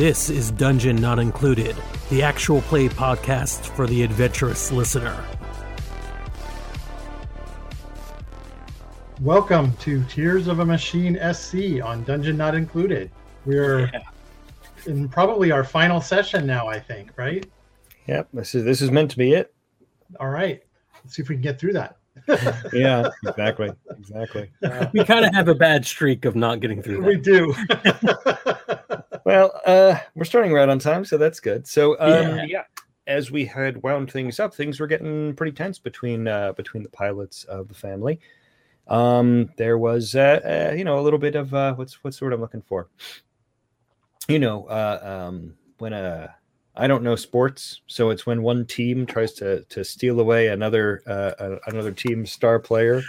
This is Dungeon Not Included, the actual play podcast for the adventurous listener. Welcome to Tears of a Machine SC on Dungeon Not Included. We're Yeah. in probably our final session now, I think, right? Yep, this is this is meant to be it. All right. Let's see if we can get through that. Yeah, exactly, exactly. We kind of have a bad streak of not getting through we that. do. Well, uh, we're starting right on time, so that's good. So, um, Yeah. yeah. as we had wound things up, things were getting pretty tense between uh, between the pilots of the family. Um, there was, uh, uh, you know, a little bit of uh, what's what's the word I'm looking for? You know, uh, um, when a I don't know sports, so it's when one team tries to to steal away another uh, uh, another team's star player.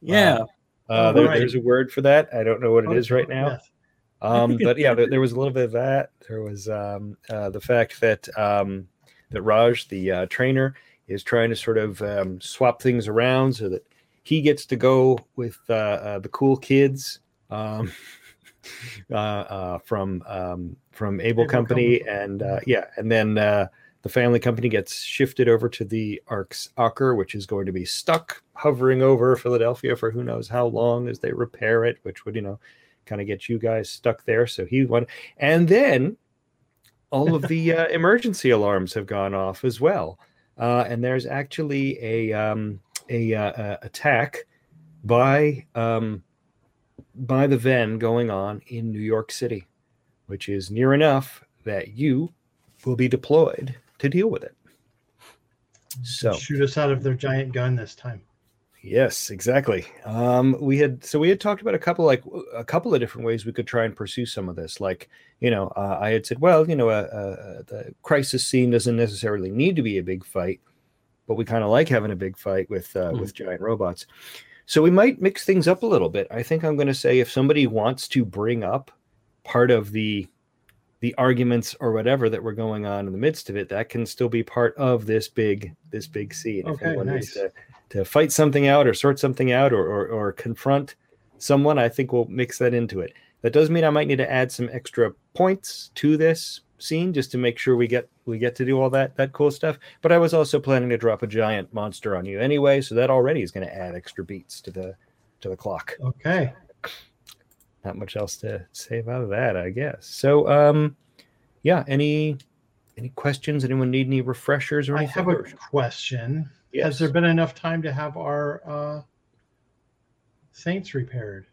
Yeah. Uh, Oh, there- right. There's a word for that. I don't know what it is right now. Um, but yeah, there, there was a little bit of that. There was um, uh, the fact that um, that Raj, the uh, trainer, is trying to sort of um, swap things around so that he gets to go with uh, uh, the cool kids um, uh, uh, from um, from Able, Able Company, Company. and uh, yeah, and then uh, the family company gets shifted over to the Arx Ocker, which is going to be stuck hovering over Philadelphia for who knows how long as they repair it, which would you know kind of get you guys stuck there. So he won, and then all of the uh, emergency alarms have gone off as well, uh, and there's actually a um, a uh, uh, attack by um, by the Ven going on in New York City, which is near enough that you will be deployed to deal with it. So Shoot us out of their giant gun this time. Yes, exactly. Um, we had so we had talked about a couple like a couple of different ways we could try and pursue some of this. Like you know, uh, I had said, well, you know, uh, uh, the crisis scene doesn't necessarily need to be a big fight, but we kind of like having a big fight with uh, with giant robots. So we might mix things up a little bit. I think I'm going to say if somebody wants to bring up part of the the arguments or whatever that were going on in the midst of it, that can still be part of this big this big scene. if Okay, anyone needs nice. to to fight something out or sort something out or, or, or confront someone, I think we'll mix that into it. That does mean I might need to add some extra points to this scene just to make sure we get we get to do all that that cool stuff. But I was also planning to drop a giant monster on you anyway, so that already is going to add extra beats to the to the clock. Okay. Not much else to say about that, I guess. So um yeah, any any questions? Anyone need any refreshers or I anything? have a question. Yes. Has there been enough time to have our uh, saints repaired?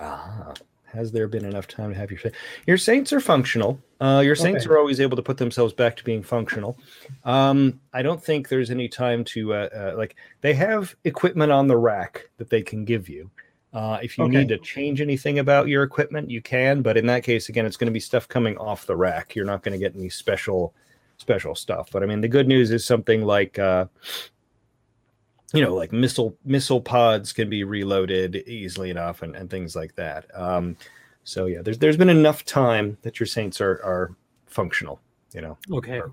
Ah, has there been enough time to have your your saints are functional? Uh, your saints Okay. are always able to put themselves back to being functional. Um, I don't think there's any time to uh, uh, like they have equipment on the rack that they can give you. Uh, if you Okay. need to change anything about your equipment, you can. But in that case, again, it's going to be stuff coming off the rack. You're not going to get any special special stuff. But I mean, the good news is something like. You know, like missile missile pods can be reloaded easily enough, and, and things like that. Um, so yeah, there's there's been enough time that your saints are are functional. You know, Okay. or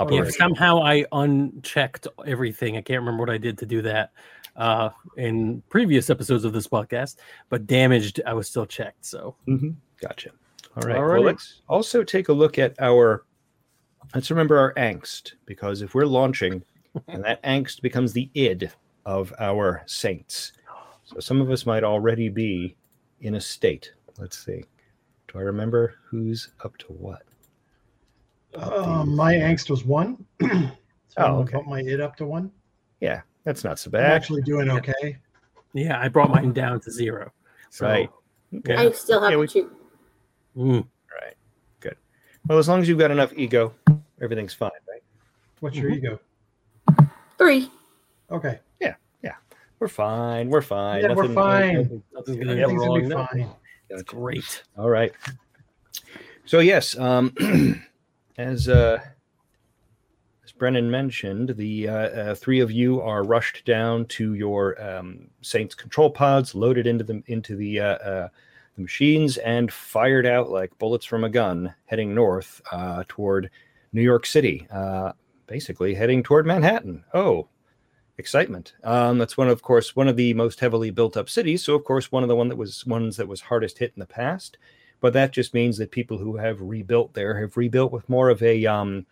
If somehow I unchecked everything, I can't remember what I did to do that uh, in previous episodes of this podcast, but damaged, I was still checked. So Mhm. Gotcha. All right. Alrighty. Well, let's also take a look at our. Let's remember our angst because if we're launching, and that angst becomes the id of our saints. So some of us might already be in a state. Let's see. Do I remember who's up to what? Uh, my angst was one. so Oh, I'm gonna okay. Put my id up to one. Yeah, that's not so I'm bad. actually doing okay. yeah, I brought mine down to zero. So, Right. Okay. I still have Yeah, we- two. mm, Right. Good. Well, as long as you've got enough ego, everything's fine, right? What's your Mm-hmm. ego? Three. Okay. Yeah. Yeah. We're fine. We're fine. Yeah, we're fine. nothing- nothing's gonna go Everything's gonna be wrong. No, fine. That's great. All right. So yes, um, as uh, as Brennan mentioned, the uh, uh, three of you are rushed down to your um, Saints control pods, loaded into the into the, uh, uh, the machines, and fired out like bullets from a gun, heading north uh, toward New York City. Basically, heading toward Manhattan. Oh, excitement! Um, that's one, of course, one of the most heavily built up cities. So, of course, one of the one that was ones that was hardest hit in the past. But that just means that people who have rebuilt there have rebuilt with more of a um,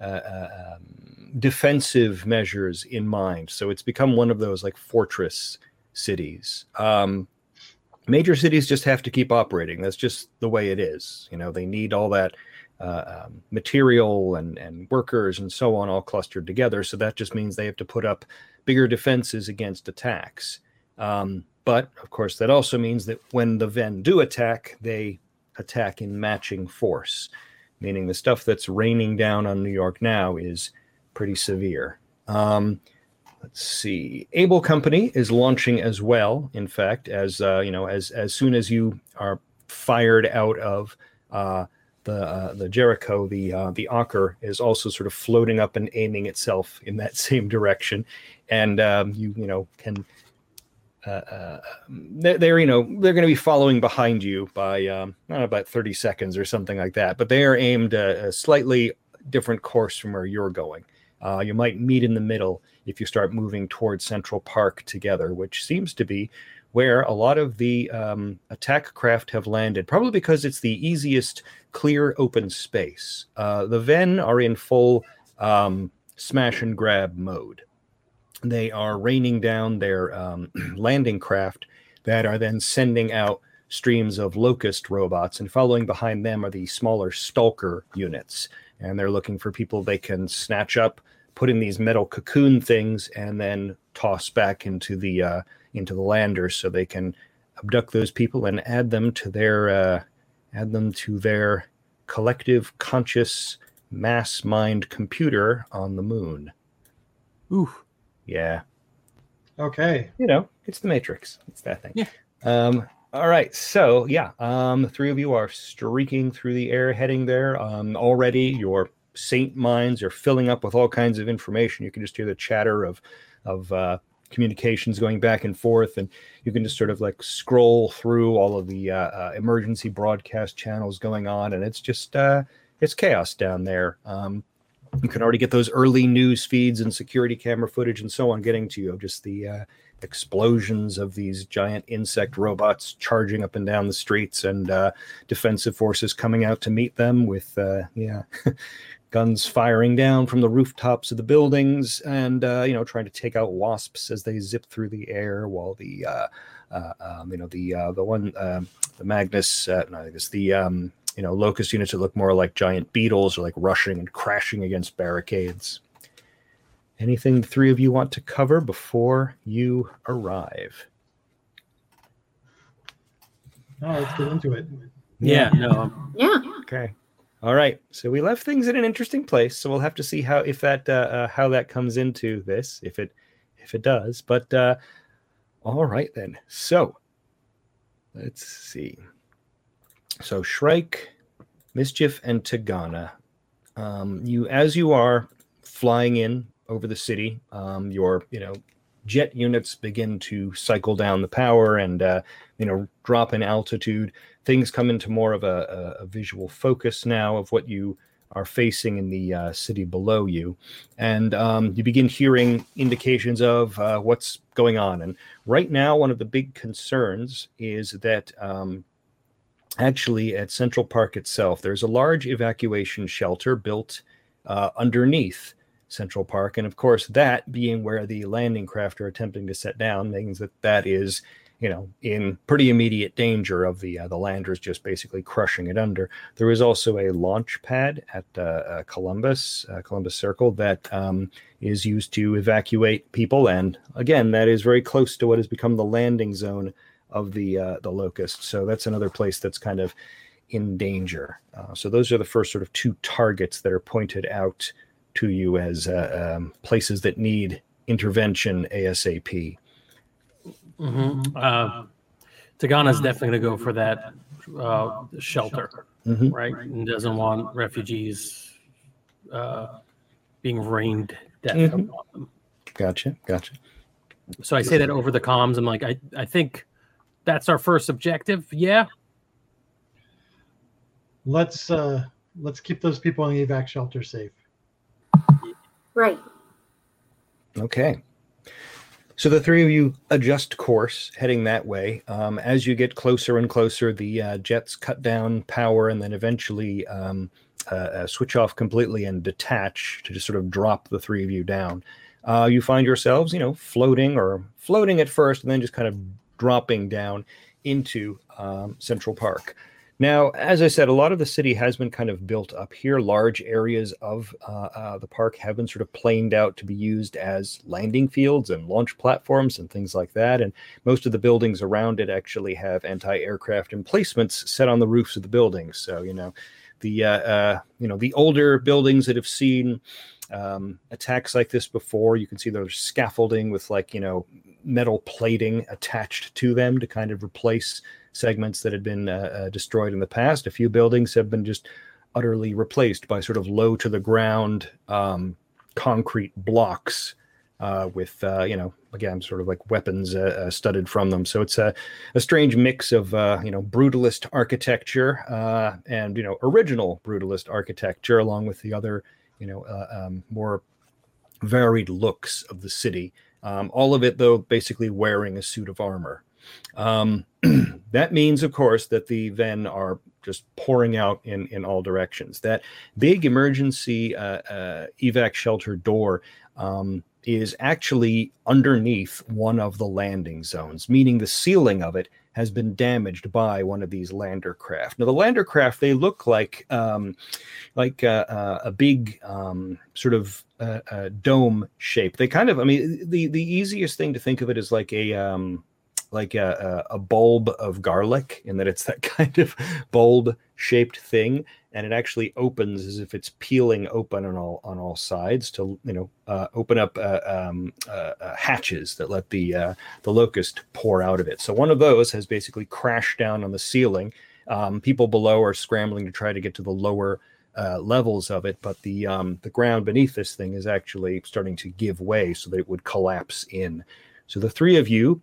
uh, uh, um, defensive measures in mind. So it's become one of those like fortress cities. Um, major cities just have to keep operating. That's just the way it is. You know, they need all that uh, um, material and, and workers and so on all clustered together. So that just means they have to put up bigger defenses against attacks. Um, but of course, that also means that when the Ven do attack, they attack in matching force meaning the stuff that's raining down on New York now is pretty severe. Um, let's see. Able Company is launching as well. In fact, as uh, you know, as as soon as you are fired out of uh, the uh, the Jericho, the uh, the Ocker is also sort of floating up and aiming itself in that same direction, and um, you you know can uh, uh, they're, they're, you know they're going to be following behind you by um, about 30 seconds or something like that but they are aimed a, a slightly different course from where you're going. Uh, you might meet in the middle if you start moving towards central park together which seems to be where a lot of the um, attack craft have landed probably because it's the easiest clear open space uh, the ven are in full um, smash and grab mode they are raining down their um, landing craft that are then sending out streams of locust robots, and following behind them are the smaller stalker units. And they're looking for people they can snatch up, put in these metal cocoon things, and then toss back into the uh, into the lander so they can abduct those people and add them to their uh, add them to their collective conscious mass mind computer on the moon. Ooh. Yeah. Okay. You know, it's the Matrix. It's that thing. Yeah. Um, all right. So yeah, um, the three of you are streaking through the air, heading there. Um, already your Saint minds are filling up with all kinds of information. You can just hear the chatter of of uh, communications going back and forth, and you can just sort of like scroll through all of the uh, uh, emergency broadcast channels going on, and it's just uh, it's chaos down there. Um, you can already get those early news feeds and security camera footage and so on getting to you of just the uh, explosions of these giant insect robots charging up and down the streets and uh, defensive forces coming out to meet them with uh, yeah guns firing down from the rooftops of the buildings and uh, you know trying to take out wasps as they zip through the air while the uh, uh, um, you know the the one um, the Magnus no I guess the um, you know, locust units that look more like giant beetles or like rushing and crashing against barricades. Anything the three of you want to cover before you arrive? Oh, let's get into it. Yeah, no. Yeah. Okay. All right. So we left things in an interesting place. So we'll have to see how if that uh, uh, how that comes into this, if it if it does. But uh, all right then. So let's see. So Shrike, Mischief, and Tagana. Um, you as you are flying in over the city, um, your you know jet units begin to cycle down the power and uh, you know drop in altitude. Things come into more of a, a, visual focus now of what you are facing in the uh, city below you, and um, you begin hearing indications of uh, what's going on. And right now, one of the big concerns is that um, actually at Central Park itself, there's a large evacuation shelter built uh, underneath Central Park. And of course, that being where the landing craft are attempting to set down means that that is, you know, in pretty immediate danger of the uh, the landers just basically crushing it under. There is also a launch pad at uh, uh Columbus, uh, Columbus Circle, that um, is used to evacuate people. And again, that is very close to what has become the landing zone of the uh, the locust. So that's another place that's kind of in danger. Uh, so those are the first sort of two targets that are pointed out to you as um, places that need intervention ASAP. Mm-hmm. Uh, Tagana's definitely going to go for that uh, shelter, Mhm. right? And doesn't want refugees uh, being rained death Mhm. upon them. Gotcha, gotcha. So I say that over the comms. I'm like, I, I think that's our first objective. Yeah. Let's uh let's keep those people in the evac shelter safe. Right. Okay. So the three of you adjust course, heading that way. Um, as you get closer and closer, the uh, jets cut down power and then eventually um, uh, uh, switch off completely and detach to just sort of drop the three of you down. Uh, you find yourselves, you know, floating or floating at first and then just kind of dropping down into um, Central Park. Now, as I said, a lot of the city has been kind of built up here. Large areas of uh, uh, the park have been sort of planed out to be used as landing fields and launch platforms and things like that. And most of the buildings around it actually have anti-aircraft emplacements set on the roofs of the buildings. So you know, the uh, uh, you know the older buildings that have seen um, attacks like this before, you can see there's scaffolding with like you know metal plating attached to them to kind of replace segments that had been uh, uh, destroyed in the past. A few buildings have been just utterly replaced by sort of low to the ground um, concrete blocks uh, with, uh, you know, again, sort of like weapons uh, uh, studded from them. So it's a, a strange mix of, uh, you know, brutalist architecture and, you know, original brutalist architecture, along with the other, you know, um, more varied looks of the city. Um, all of it, though, basically wearing a suit of armor. Um, that means, of course, that the Ven are just pouring out in in all directions. That big emergency uh, uh, evac shelter door um, is actually underneath one of the landing zones, meaning the ceiling of it has been damaged by one of these lander craft. Now, the lander craft they look like um, like uh, uh, a big um, sort of uh, uh, dome shape. They kind of, I mean, the the easiest thing to think of it is like a um, like a, a, bulb of garlic in that it's that kind of bulb shaped thing and it actually opens as if it's peeling open on all on all sides to you know uh, open up uh, um, uh, uh, hatches that let the uh, the locust pour out of it so one of those has basically crashed down on the ceiling um, people below are scrambling to try to get to the lower uh, levels of it, but the um, the ground beneath this thing is actually starting to give way so that it would collapse in. So the three of you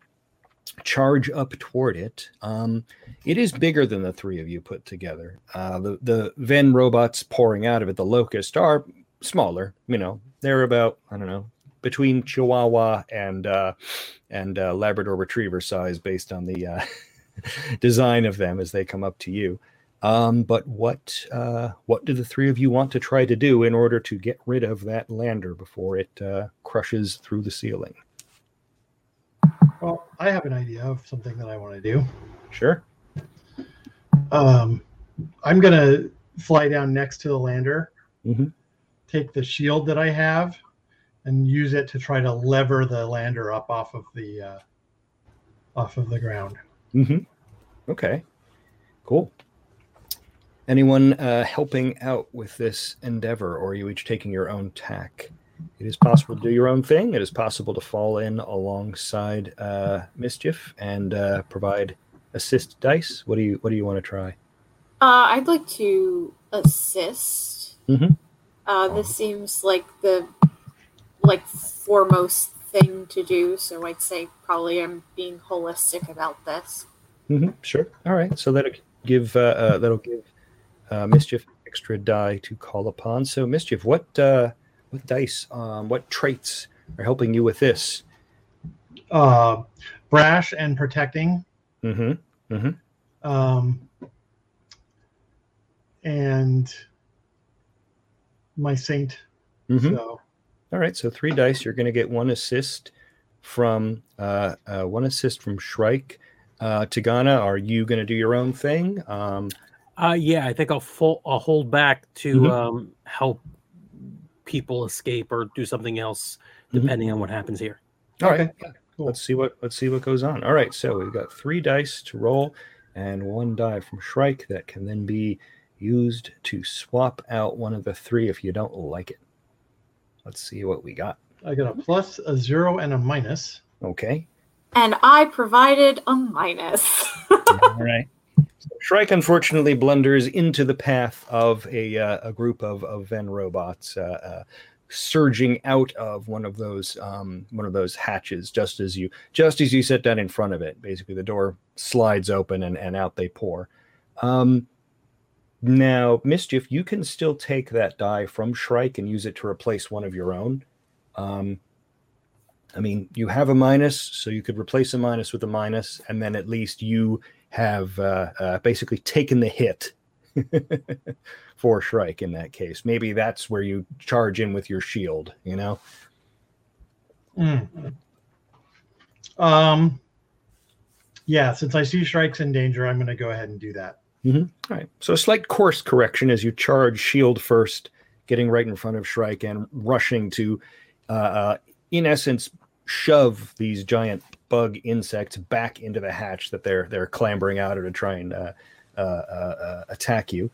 charge up toward it. Um, it is bigger than the three of you put together. Uh, the the Ven robots pouring out of it, the Locust, are smaller. You know, they're about I don't know between Chihuahua and uh, and uh, Labrador Retriever size, based on the uh, design of them as they come up to you. Um, but what uh, what do the three of you want to try to do in order to get rid of that lander before it uh, crushes through the ceiling? I have an idea of something that I want to do. Sure. Um, I'm gonna fly down next to the lander, Mhm. take the shield that I have, and use it to try to lever the lander up off of the uh, off of the ground. Mm-hmm. Okay. Cool. Anyone uh, helping out with this endeavor, or are you each taking your own tack? It is possible to do your own thing. It is possible to fall in alongside uh, mischief and uh, provide assist dice. What do you What do you want to try? Uh, I'd like to assist. Mhm. Uh, this seems like the like foremost thing to do, so I'd say probably I'm being holistic about this. Mm-hmm. Sure. All right. So that'll give uh, uh, that'll give uh, mischief extra die to call upon. So mischief, what uh, what dice, um, what traits are helping you with this? Uh, brash and protecting, Mm-hmm. Mm-hmm. um, and my saint. Mm-hmm. So All right, so three dice. You're going to get one assist from uh, uh, one assist from Shrike. Uh, Tagana, are you going to do your own thing? Um, Uh, yeah, I think I'll full, I'll hold back to Mhm. um, help people escape or do something else, Mhm. depending on what happens here. all right, Okay, yeah. cool. let's see what let's see what goes on. All right, so we've got three dice to roll, and one die from Shrike that can then be used to swap out one of the three if you don't like it. Let's see what we got. I got a plus, a zero, and a minus. Okay. And I provided a minus. All right. Shrike unfortunately blunders into the path of a, uh, a group of, of Ven robots, uh, uh, surging out of one of those um, one of those hatches just as you just as you sit down in front of it. Basically, the door slides open and, and out they pour. Um, now, mischief, you can still take that die from Shrike and use it to replace one of your own. Um, I mean, you have a minus, so you could replace a minus with a minus, and then at least you have uh, uh, basically taken the hit for Shrike in that case. Maybe that's where you charge in with your shield, you know? Mm. Um, yeah, since I see Shrike's in danger, I'm going to go ahead and do that. All right. So a slight course correction as you charge shield first, getting right in front of Shrike and rushing to, uh, uh, in essence, shove these giant bug insects back into the hatch that they're they're clambering out of to try and uh, uh, uh, uh, attack you.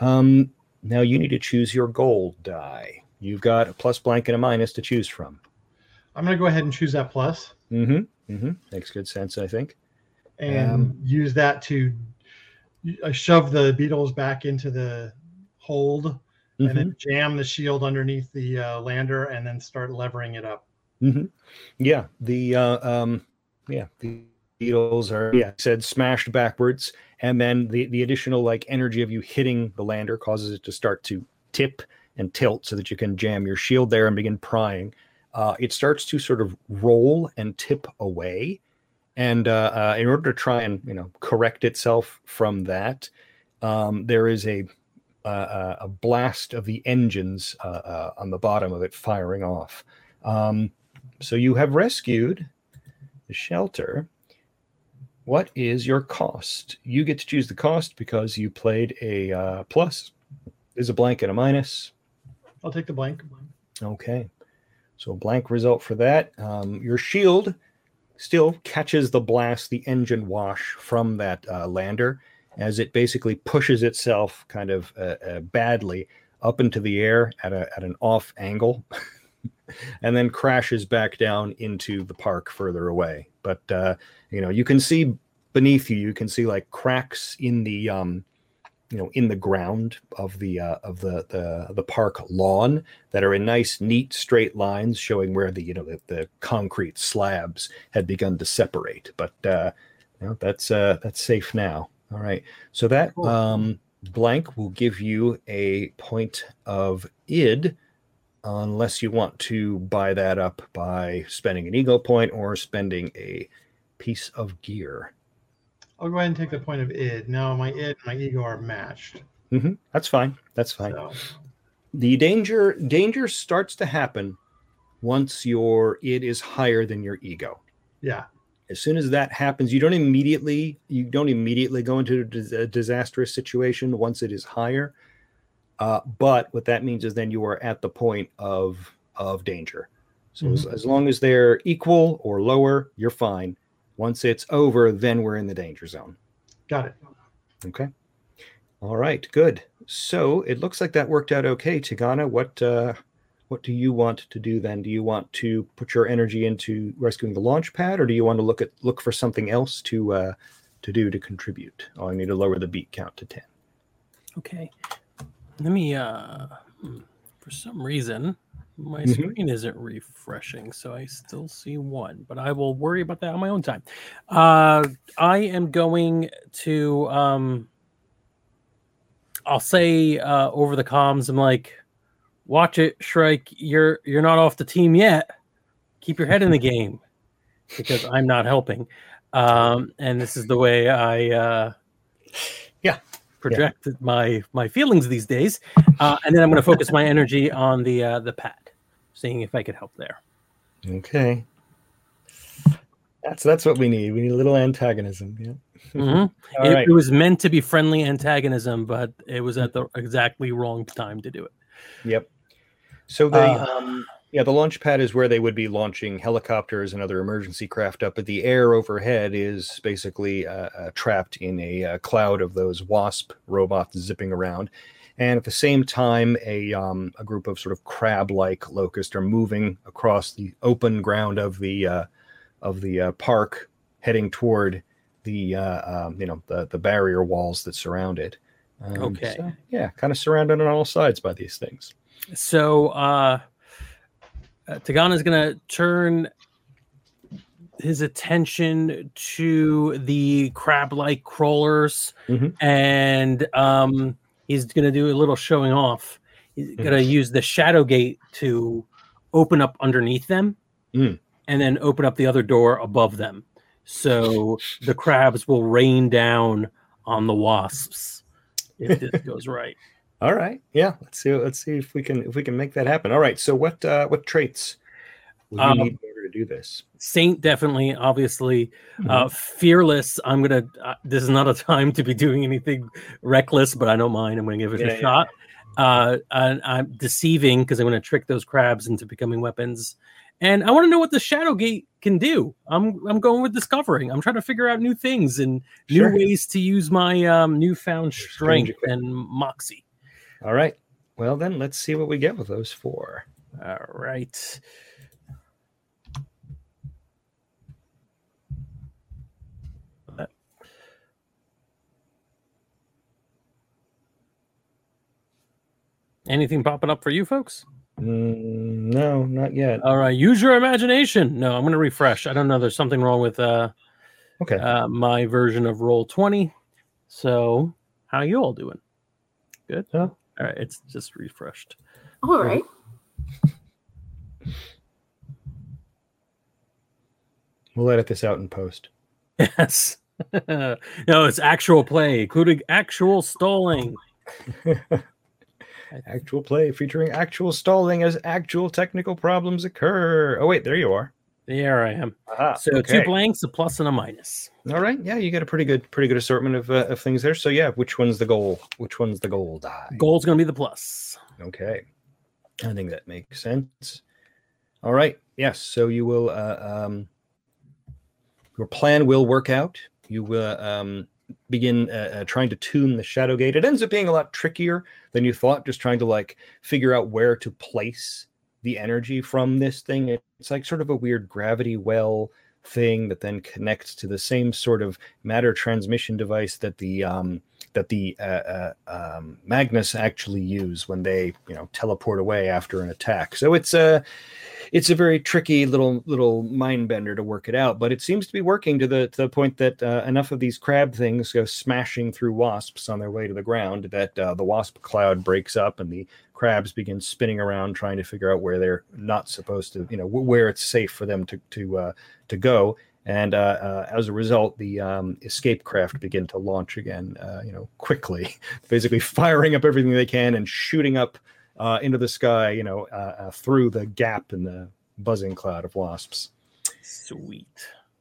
Um, now you need to choose your gold die. You've got a plus blank and a minus to choose from. I'm going to go ahead and choose that plus Mm-hmm. Mm-hmm. Makes good sense, I think. and Um, use that to uh, shove the beetles back into the hold and then jam the shield underneath the uh, lander and then start levering it up. Hmm Yeah, the uh, um, yeah the beetles are yeah said smashed backwards, and then the the additional like energy of you hitting the lander causes it to start to tip and tilt so that you can jam your shield there and begin prying. Uh, it starts to sort of roll and tip away, and uh, uh, in order to try and you know correct itself from that, um, there is a uh, a blast of the engines uh, uh, on the bottom of it firing off. Um, so you have rescued the shelter. What is your cost? You get to choose the cost because you played a uh, plus. Is a blank and a minus. I'll take the blank. Okay. So a blank result for that. Um, your shield still catches the blast, the engine wash from that uh, lander as it basically pushes itself kind of uh, uh, badly up into the air at, a, at an off angle and then crashes back down into the park further away. But, uh, you know, you can see beneath you, you can see like cracks in the, um, you know, in the ground of the uh, of the, the the park lawn that are in nice, neat, straight lines, showing where the you know the, the concrete slabs had begun to separate. But uh, you know, that's uh, that's safe now. All right. So that Cool. um, blank will give you a point of id, unless you want to buy that up by spending an ego point or spending a piece of gear. I'll go ahead and take the point of id. Now my id and my ego are matched. hmm That's fine. That's fine. So the danger danger starts to happen once your id is higher than your ego yeah. as soon as that happens you don't immediately you don't immediately go into a disastrous situation once it is higher uh, but what that means is then you are at the point of of danger so as, as long as they're equal or lower you're fine once it's over then we're in the danger zone Got it. Okay. All right. Good. So it looks like that worked out okay, Tagana. What uh, what do you want to do then? Do you want to put your energy into rescuing the launch pad, or do you want to look at look for something else to uh, to do to contribute? Oh, I need to lower the beat count to ten. Okay. Let me uh hmm, for some reason my Mhm. screen isn't refreshing, so I still see one, but I will worry about that on my own time. Uh I am going to um I'll say uh over the comms, I'm like, watch it, Shrike, you're you're not off the team yet. Keep your head in the game because I'm not helping. Um and this is the way I uh Yeah. Project my my feelings these days. Uh, and then I'm going to focus my energy on the uh, the pad, seeing if I could help there. Okay. That's that's what we need. We need a little antagonism. Yeah. Mhm. It, right. it was meant to be friendly antagonism, but it was at the exactly wrong time to do it. Yep. So they, Uh, um, yeah, the launch pad is where they would be launching helicopters and other emergency craft up, but the air overhead is basically uh, uh, trapped in a uh, cloud of those wasp robots zipping around. And at the same time, a, um, a group of sort of crab-like locusts are moving across the open ground of the uh, of the uh, park, heading toward the uh, um, you know the the barrier walls that surround it. Um, Okay. so, yeah, kind of surrounded on all sides by these things. So uh, Tagana's going to turn his attention to the crab-like crawlers, Mhm. and um, he's going to do a little showing off. He's going to use the shadow gate to open up underneath them, Mm. and then open up the other door above them, so the crabs will rain down on the wasps if this goes right. All right. Yeah. Let's see. Let's see if we can if we can make that happen. All right. So what uh, what traits you Um, need in order to do this? Saint definitely, obviously, uh, fearless. I'm gonna. Uh, this is not a time to be doing anything reckless, but I don't mind. I'm gonna give it Yeah, a yeah, shot. Uh, and I'm deceiving because I'm gonna trick those crabs into becoming weapons. And I want to know what the Shadow Gate can do. I'm I'm going with discovering. I'm trying to figure out new things and Sure. new ways to use my um, newfound strength and moxie. All right. Well then, let's see what we get with those four. All right. Anything popping up for you folks? Mm, no, not yet. All right, use your imagination. No, I'm going to refresh. I don't know. There's something wrong with uh, Okay. uh, my version of Roll20. So, how you all doing? Good. All right, it's just refreshed. All right. We'll edit this out in post. Yes. no, it's actual play, including actual stalling. Actual play featuring actual stalling as actual technical problems occur. Oh wait, there you are. There I am. Aha, So okay. two blanks, a plus, and a minus. All right. Yeah, you get a pretty good, pretty good assortment of, uh, of things there. So yeah, which one's the goal? Which one's the goal die? Gold's going to be the plus. Okay. I think that makes sense. All right. Yes. So you will, uh, um, your plan will work out. You will um, begin uh, uh, trying to tune the shadow gate. It ends up being a lot trickier than you thought, just trying to like figure out where to place the energy from this thing. It's like sort of a weird gravity well thing that then connects to the same sort of matter transmission device that the um, that the uh, uh, um, Magnus actually use when they you know teleport away after an attack. So it's a it's a very tricky little little mind bender to work it out, but it seems to be working to the to the point that uh, enough of these crab things go smashing through wasps on their way to the ground that uh, the wasp cloud breaks up and the crabs begin spinning around trying to figure out where they're not supposed to you know where it's safe for them to to uh, to go and uh, uh, as a result, the um, escape craft begin to launch again, uh, you know, quickly, basically firing up everything they can and shooting up uh, into the sky, you know, uh, uh, through the gap in the buzzing cloud of wasps. Sweet.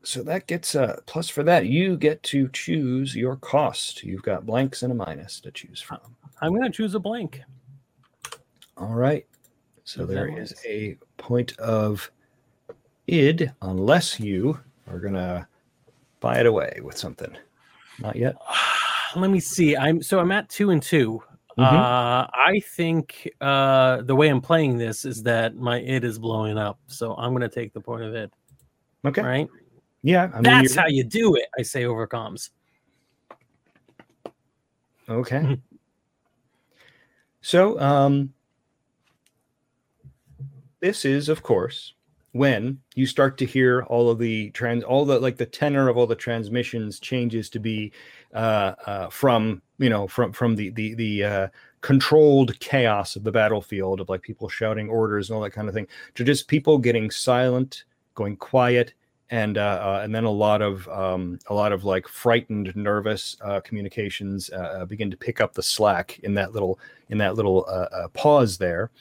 So that gets a plus for that. You get to choose your cost. You've got blanks and a minus to choose from. I'm going to choose a blank. All right. So there is a point of id, unless you are gonna buy it away with something. Not yet. Let me see. I'm so I'm at two and 2 Mhm. Uh, I think uh, the way I'm playing this is that my it is blowing up, so I'm going to take the point of it. Okay. Right. Yeah. I mean, That's you're- how you do it. I say over comms. Okay. so, um, this is, of course, when you start to hear all of the trans, all the like the tenor of all the transmissions changes to be uh, uh, from you know from from the the the uh, controlled chaos of the battlefield of like people shouting orders and all that kind of thing to just people getting silent, going quiet, and uh, uh, and then a lot of um, a lot of like frightened, nervous uh, communications uh, uh, begin to pick up the slack in that little in that little uh, pause there,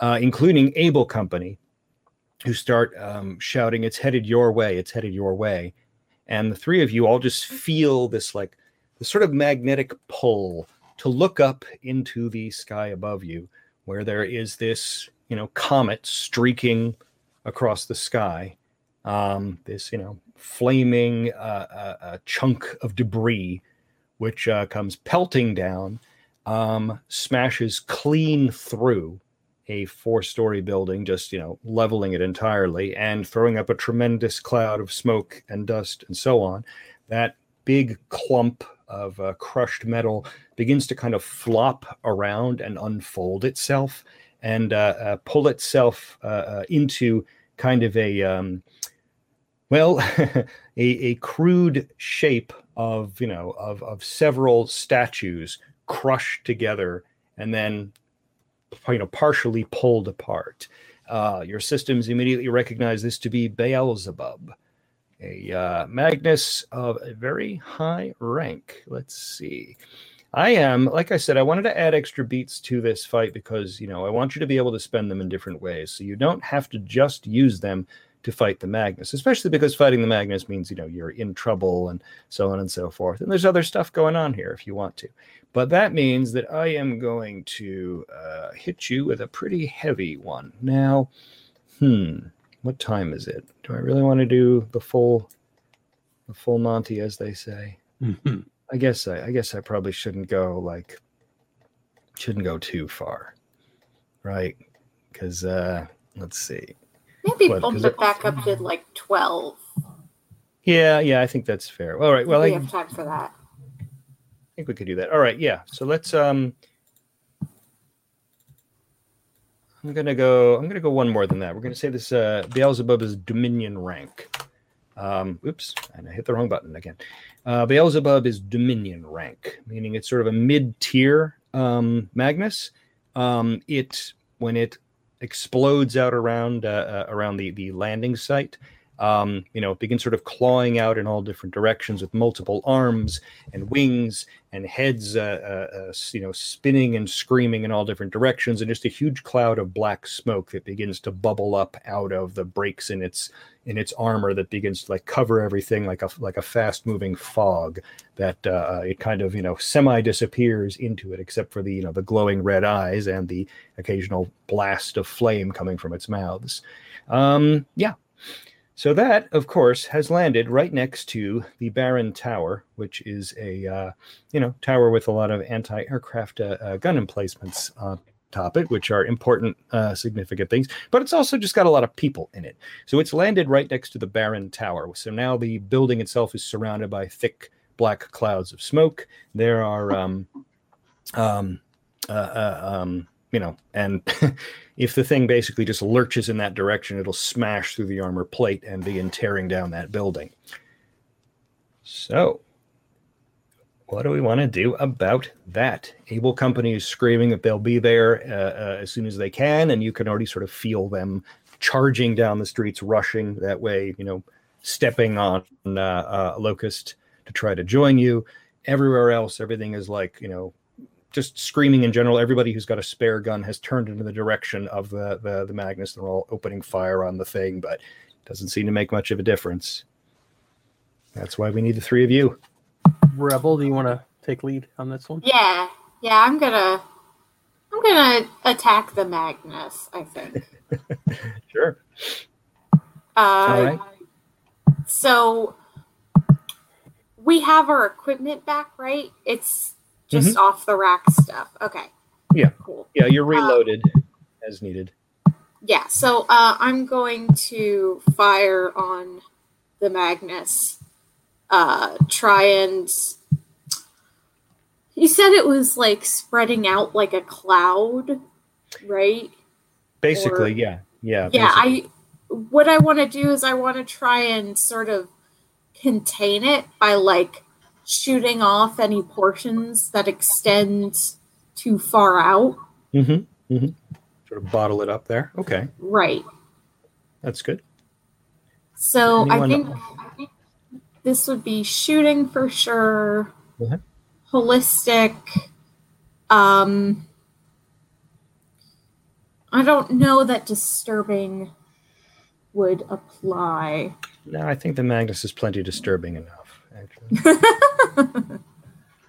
including Able Company, who start um, shouting, "It's headed your way! It's headed your way!" And the three of you all just feel this like this sort of magnetic pull to look up into the sky above you, where there is this you know comet streaking across the sky um, this you know flaming uh, uh, uh, chunk of debris which uh, comes pelting down um, smashes clean through a four-story building just you know leveling it entirely and throwing up a tremendous cloud of smoke and dust and so on that big clump of uh, crushed metal begins to kind of flop around and unfold itself and uh, uh, pull itself uh, uh, into kind of a um, well, a, a crude shape of you know of of several statues crushed together and then you know partially pulled apart. Uh, your systems immediately recognize this to be Beelzebub, a uh, Magnus of a very high rank. Let's see. I am, like I said, I wanted to add extra beats to this fight because, you know, I want you to be able to spend them in different ways. So you don't have to just use them to fight the Magnus, especially because fighting the Magnus means, you know, you're in trouble and so on and so forth. And there's other stuff going on here if you want to. But that means that I am going to uh, hit you with a pretty heavy one. Now, hmm, what time is it? Do I really want to do the full, the full Monty, as they say? Mhm. I guess I, I guess I probably shouldn't go like shouldn't go too far, right? Because uh, let's see. Maybe What, bump it it- back up to like 12. Yeah, yeah, I think that's fair. All right, well, we I have time for that. Think we could do that. All right, yeah. So let's um. I'm gonna go. I'm gonna go one more than that. We're gonna say this. Uh, Beelzebub is Dominion rank. Um, oops, and I hit the wrong button again. Uh, Beelzebub is Dominion rank, meaning it's sort of a mid-tier um, Magnus. Um, it when it explodes out around uh, uh, around the the landing site, um, you know, it begins sort of clawing out in all different directions with multiple arms and wings and heads, uh, uh, uh, you know, spinning and screaming in all different directions, and just a huge cloud of black smoke that begins to bubble up out of the breaks in its in its armor that begins to like cover everything like a like a fast moving fog that uh, it kind of you know semi disappears into it except for the you know the glowing red eyes and the occasional blast of flame coming from its mouths. Um yeah so that of course has landed right next to the baron tower which is a uh, you know tower with a lot of anti-aircraft uh, uh, gun emplacements on top of it which are important uh, significant things but it's also just got a lot of people in it so it's landed right next to the Baron Tower. So now the building itself is surrounded by thick black clouds of smoke. There are, um, um, uh, uh, um, you know, and if the thing basically just lurches in that direction, it'll smash through the armor plate and begin tearing down that building. So, what do we want to do about that? Able Company is screaming that they'll be there uh, uh, as soon as they can, and you can already sort of feel them charging down the streets, rushing that way, you know, stepping on uh, uh, Locust to try to join you. Everywhere else, everything is like, you know, just screaming in general. Everybody who's got a spare gun has turned into the direction of the the, the Magnus. They're all opening fire on the thing, but it doesn't seem to make much of a difference. That's why we need the three of you. Rebel, do you want to take lead on this one? Yeah, yeah, I'm gonna, I'm gonna attack the Magnus. I think. Sure. Uh, All right. So we have our equipment back, right? It's just off the rack stuff. Okay. Mm-hmm. Yeah. Cool. Yeah, you're reloaded as needed. Yeah. So uh, I'm going to fire on the Magnus. Uh, try and. You said it was like spreading out like a cloud, right? Basically, Or- yeah. Yeah. yeah basically. i what i want to do is i want to try and sort of contain it by like shooting off any portions that extend too far out Mm-hmm. Mm-hmm. Sort of bottle it up there. Okay. right That's good. so i Anyone- think this would be shooting for sure Mhm. holistic um i don't know that disturbing would apply No, I think the Magnus is plenty disturbing enough, actually.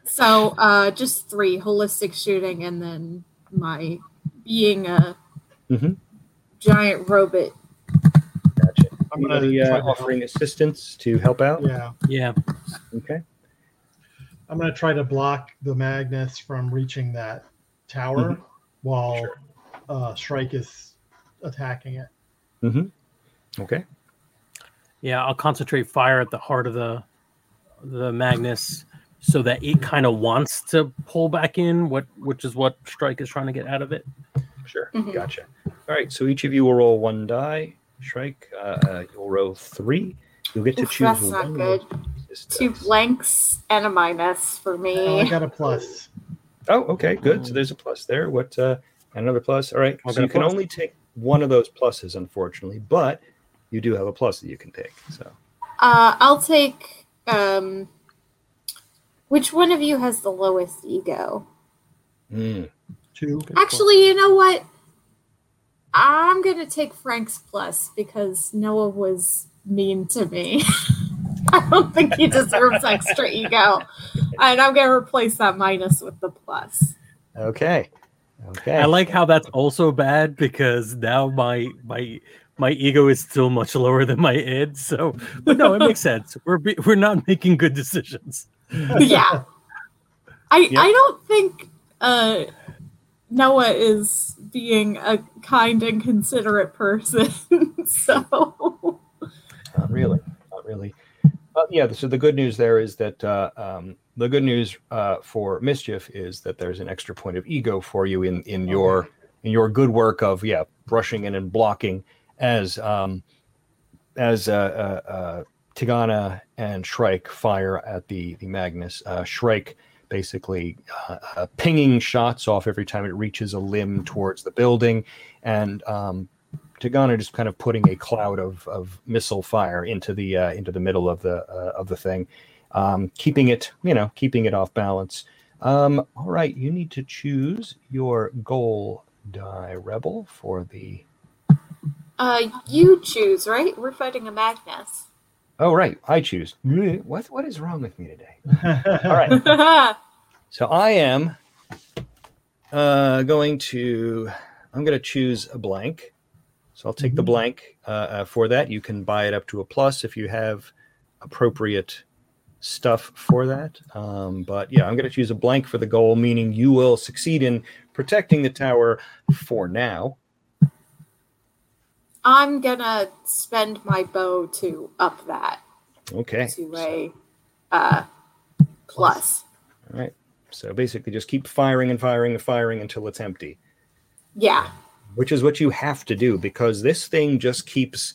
So uh just three holistic shooting and then my being a Mhm. giant robot. Gotcha. I'm gonna Anybody uh, to offering assistance to help out? Yeah, Yeah. Okay. I'm gonna try to block the Magnus from reaching that tower while Sure. uh, Shrike is attacking it. Mm-hmm. Okay. Yeah, I'll concentrate fire at the heart of the the Magnus so that it kind of wants to pull back in what which is what Shrike is trying to get out of it. Sure. Mhm. Gotcha. All right. So each of you will roll one die. Shrike, uh, uh, you'll roll three. You'll get to Oof, choose that's not good. Two blanks and a minus for Oh, I got a plus. Oh, okay, good. So there's a plus there. What? Uh, and another plus. All right. I'll so you can plus. only take one of those pluses, unfortunately, but you do have a plus that you can take. So Uh, I'll take. Um, which one of you has the lowest ego? Mm, Two. Actually, you know what? I'm gonna take Frank's plus because Noah was mean to me. I don't think he deserves extra ego, and I'm gonna replace that minus with the plus. okay. Okay. I like how that's also bad because now my my my ego is still much lower than my id. So, but no, it makes sense. We're be, we're not making good decisions. yeah, I Yep. I don't think uh, Noah is being a kind and considerate person. so Not really. Not really. Uh, yeah. So the good news there is that uh, um, the good news uh, for mischief is that there's an extra point of ego for you in in your in your good work of yeah brushing in and blocking as um, as uh, uh, uh, Tagana and Shrike fire at the the Magnus. Uh, Shrike basically uh, uh, pinging shots off every time it reaches a limb towards the building, and um, Tagana just kind of putting a cloud of, of missile fire into the uh, into the middle of the of the thing, um, keeping it you know keeping it off balance. Um, all right, you need to choose your goal die rebel for the. Uh, you choose, right? We're fighting a Magnus. Oh right, I choose. What what is wrong with me today? All right. So I am uh, going to. I'm going to choose a blank. So I'll take the Mhm. blank uh, uh, for that. You can buy it up to a plus if you have appropriate stuff for that. Um, but yeah, I'm going to choose a blank for the goal, meaning you will succeed in protecting the tower for now. I'm gonna spend my bow to up that Okay. to a uh, plus. All right. So basically, just keep firing and firing and firing until it's empty. Yeah, which is what you have to do because this thing just keeps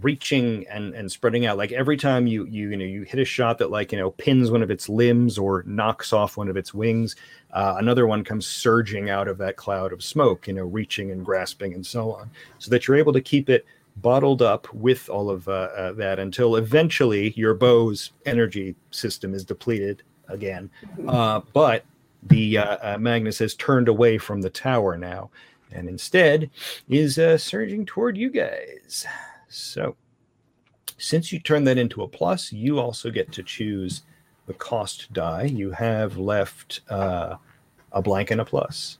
reaching and and spreading out. Like every time you you you know you hit a shot that like you know pins one of its limbs or knocks off one of its wings uh, another one comes surging out of that cloud of smoke you know reaching and grasping and so on. So that you're able to keep it bottled up with all of uh, uh, that until eventually your bow's energy system is depleted again. Uh, but the uh, uh, magnus has turned away from the tower now and instead is uh, surging toward you guys. So, since you turn that into a plus, you also get to choose the cost die. You have left uh, a blank and a plus.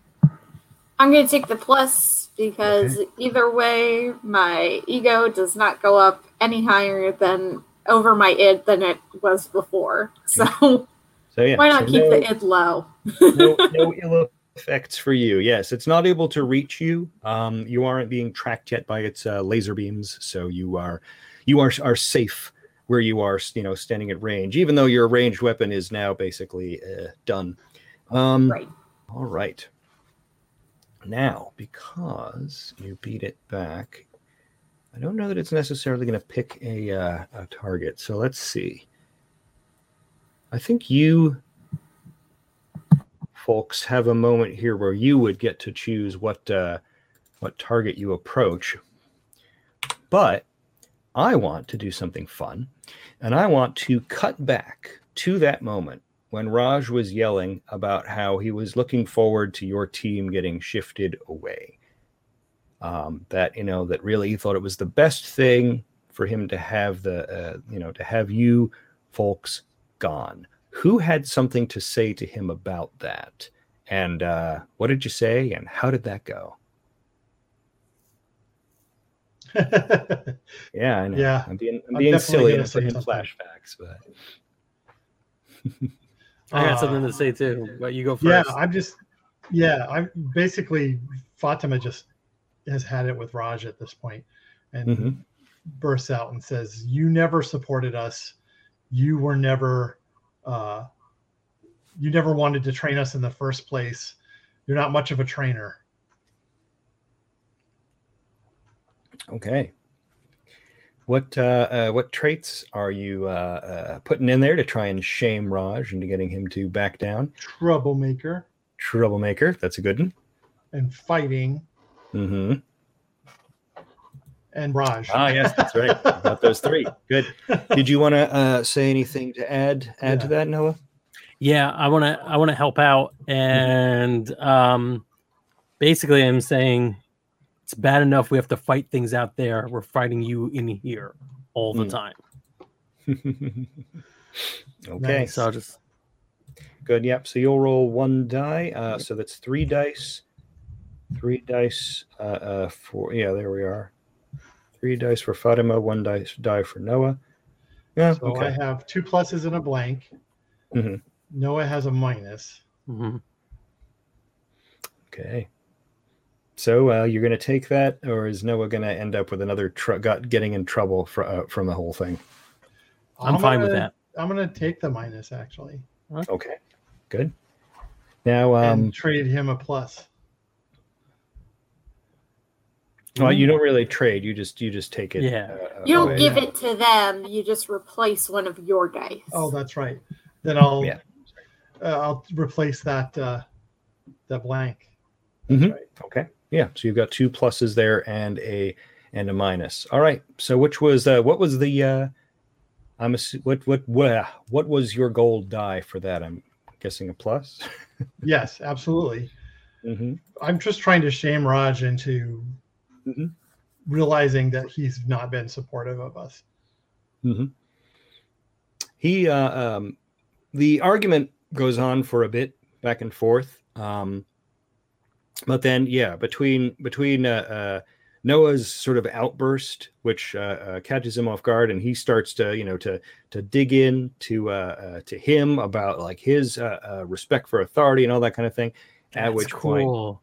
I'm gonna take the plus because either way, my ego does not go up any higher than over my id than it was before. So So yeah, why not so keep no, the id low? no, no ill effects for you. Yes, it's not able to reach you. Um, you aren't being tracked yet by its uh, laser beams, so you are you are are safe where you are. You know, standing at range, even though your ranged weapon is now basically uh, done. Um, Right. All right. Now, because you beat it back, I don't know that it's necessarily going to pick a, uh, a target. So let's see. I think you folks have a moment here where you would get to choose what uh, what target you approach. But I want to do something fun, and I want to cut back to that moment when Raj was yelling about how he was looking forward to your team getting shifted away. Um, that you know that really he thought it was the best thing for him to have the uh, you know to have you folks gone. Who had something to say to him about that? And uh, what did you say? And how did that go? Yeah, I know. Yeah, I'm being, I'm I'm being silly gonna and putting in something. flashbacks, but I got Uh, something to say too, but you go first. Yeah, I'm just yeah, I'm basically Fatima just has had it with Raj at this point and Mhm. bursts out and says, You never supported us. You were never uh, you never wanted to train us in the first place. You're not much of a trainer. Okay. What uh, uh, what traits are you uh, uh putting in there to try and shame Raj into getting him to back down? Troublemaker. Troublemaker. That's a good one. And fighting. Mm-hmm and Raj. Ah, yes, that's right. You Got those three. Good. Did you want to uh, say anything to add add to that, Noah? Yeah, I want to I want to help out and um basically I'm saying it's bad enough we have to fight things out there. We're fighting you in here all the Mm. time. okay. Nice. So I'll just Good. Yep. So you'll roll one die. Uh, so that's three dice. Three dice uh, uh, for yeah. There we are. Three dice for Fatima. One dice die for Noah. Yeah. So I have two pluses and a blank. Mm-hmm. Noah has a minus. Mm-hmm. Okay. So uh, you're going to take that, or is Noah going to end up with another tr- got getting in trouble for, uh, from the whole thing? I'm, fine with gonna- that. I'm gonna take the minus actually Okay. Good. Now, um, and trade him a plus. Well, you don't really trade. You just you just take it. Yeah. uh, You don't away. give it to them. You just replace one of your dice. Oh, that's right. Then I'll Yeah. uh, I'll replace that uh, that blank. That's Mhm. right. Okay. Yeah. So you've got two pluses there and a and a minus. All right. So which was uh, what was the uh, I'm assu- what what what what was your gold die for that? I'm guessing a plus. Yes, absolutely. mm-hmm. I'm just trying to shame Raj into Mhm. realizing that he's not been supportive of us. Mm-hmm. He uh, um, the argument goes on for a bit back and forth. Um, but then, yeah, between between uh, uh, Noah's sort of outburst, which uh, uh, catches him off guard, and he starts to you know to to dig in to uh, uh, to him about like his uh, uh, respect for authority and all that kind of thing. At That's which point, cool.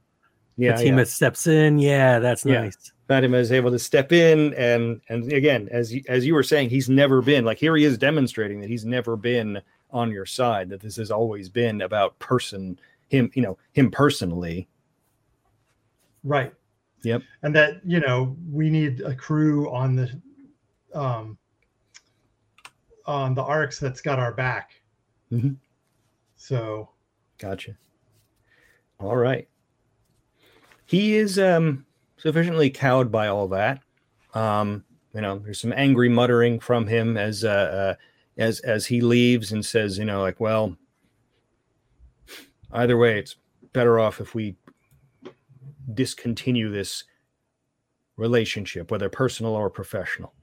Yeah, the team yeah. steps in, yeah, that's Yeah. nice. Fatima is able to step in and and again as you, as you were saying he's never been like here he is demonstrating that he's never been on your side that this has always been about person him you know him personally Right. Yep. And that, you know, we need a crew on the um on the arcs that's got our back. Mhm. So gotcha all right he is um sufficiently cowed by all that. Um you know there's some angry muttering from him as uh, uh as as he leaves and says you know like well either way it's better off if we discontinue this relationship whether personal or professional.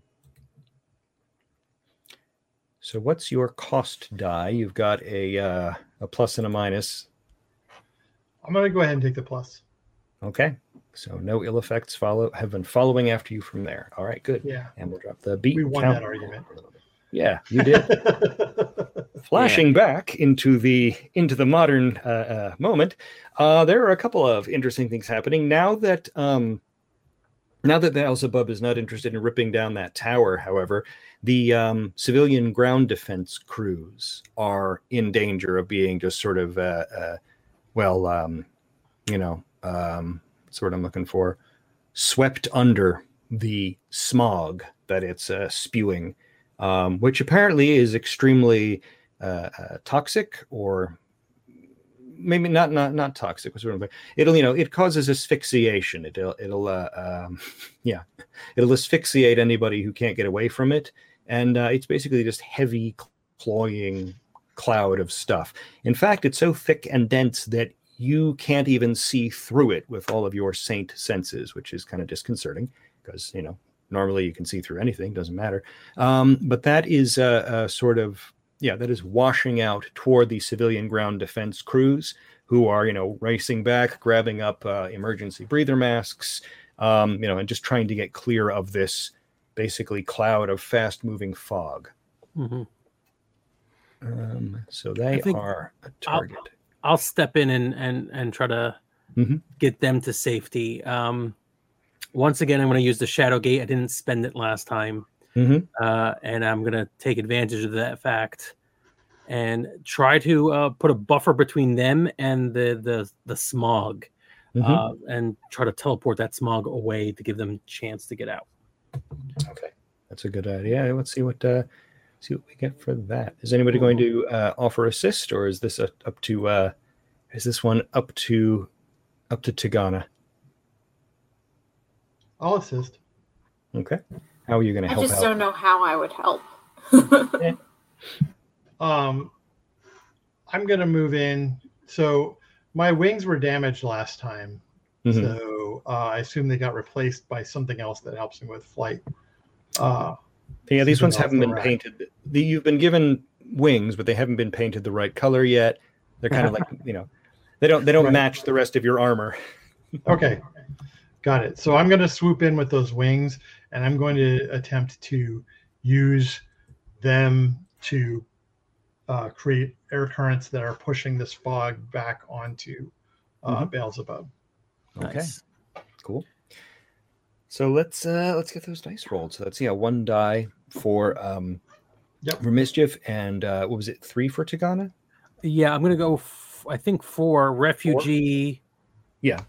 So what's your cost die? You've got a uh a plus and a minus. I'm gonna go ahead and take the plus. Okay. So no ill effects follow have been following after you from there. All right, good. Yeah. And we'll drop the beat. We won count. that argument. Yeah, you did. Flashing back into the into the modern uh, uh, moment, uh, there are a couple of interesting things happening now that um, now that Beelzebub is not interested in ripping down that tower. However, the um, civilian ground defense crews are in danger of being just sort of uh, uh, well, um, you know, um, that's what I'm looking for, swept under the smog that it's uh, spewing, um, which apparently is extremely uh, uh, toxic or maybe not not not toxic. It'll you know it causes asphyxiation. It'll it'll uh, um, yeah it'll asphyxiate anybody who can't get away from it, and uh, it's basically just heavy cloying cloud of stuff. In fact, it's so thick and dense that you can't even see through it with all of your saint senses, which is kind of disconcerting because, you know, normally you can see through anything, doesn't matter. Um, but that is a, a sort of, yeah, that is washing out toward the civilian ground defense crews who are, you know, racing back, grabbing up uh, emergency breather masks, um, you know, and just trying to get clear of this basically cloud of fast moving fog. Mhm. Um, so they think are a target. I'll step in and and and try to Mhm. get them to safety. Um, once again, I'm going to use the shadow gate. I didn't spend it last time, Mhm. uh, and I'm going to take advantage of that fact and try to uh, put a buffer between them and the the the smog. Mhm. uh, and try to teleport that smog away to give them a chance to get out. Okay, that's a good idea. Let's see what uh, see what we get for that. Is anybody going to uh, offer assist, or is this a, up to? Uh, is this one up to up to Tagana? I'll assist. Okay, how are you going to help? I just out? don't know how I would help. Um, I'm gonna move in. So my wings were damaged last time, Mhm. so uh, I assume they got replaced by something else that helps me with flight. Uh, Yeah, these something ones haven't the been rack. painted. The, you've been given wings, but they haven't been painted the right color yet. They're kind of like you know, they don't they don't Right. match the rest of your armor. okay, got it. So I'm gonna swoop in with those wings, and I'm going to attempt to use them to uh, create air currents that are pushing this fog back onto uh, Beelzebub. Okay, Nice. cool. So let's uh let's get those dice rolled. So let's see, yeah, one die for um Yep. for mischief and uh what was it, three for Tagana. Yeah, I'm gonna go. F- I think for refugee. Yeah.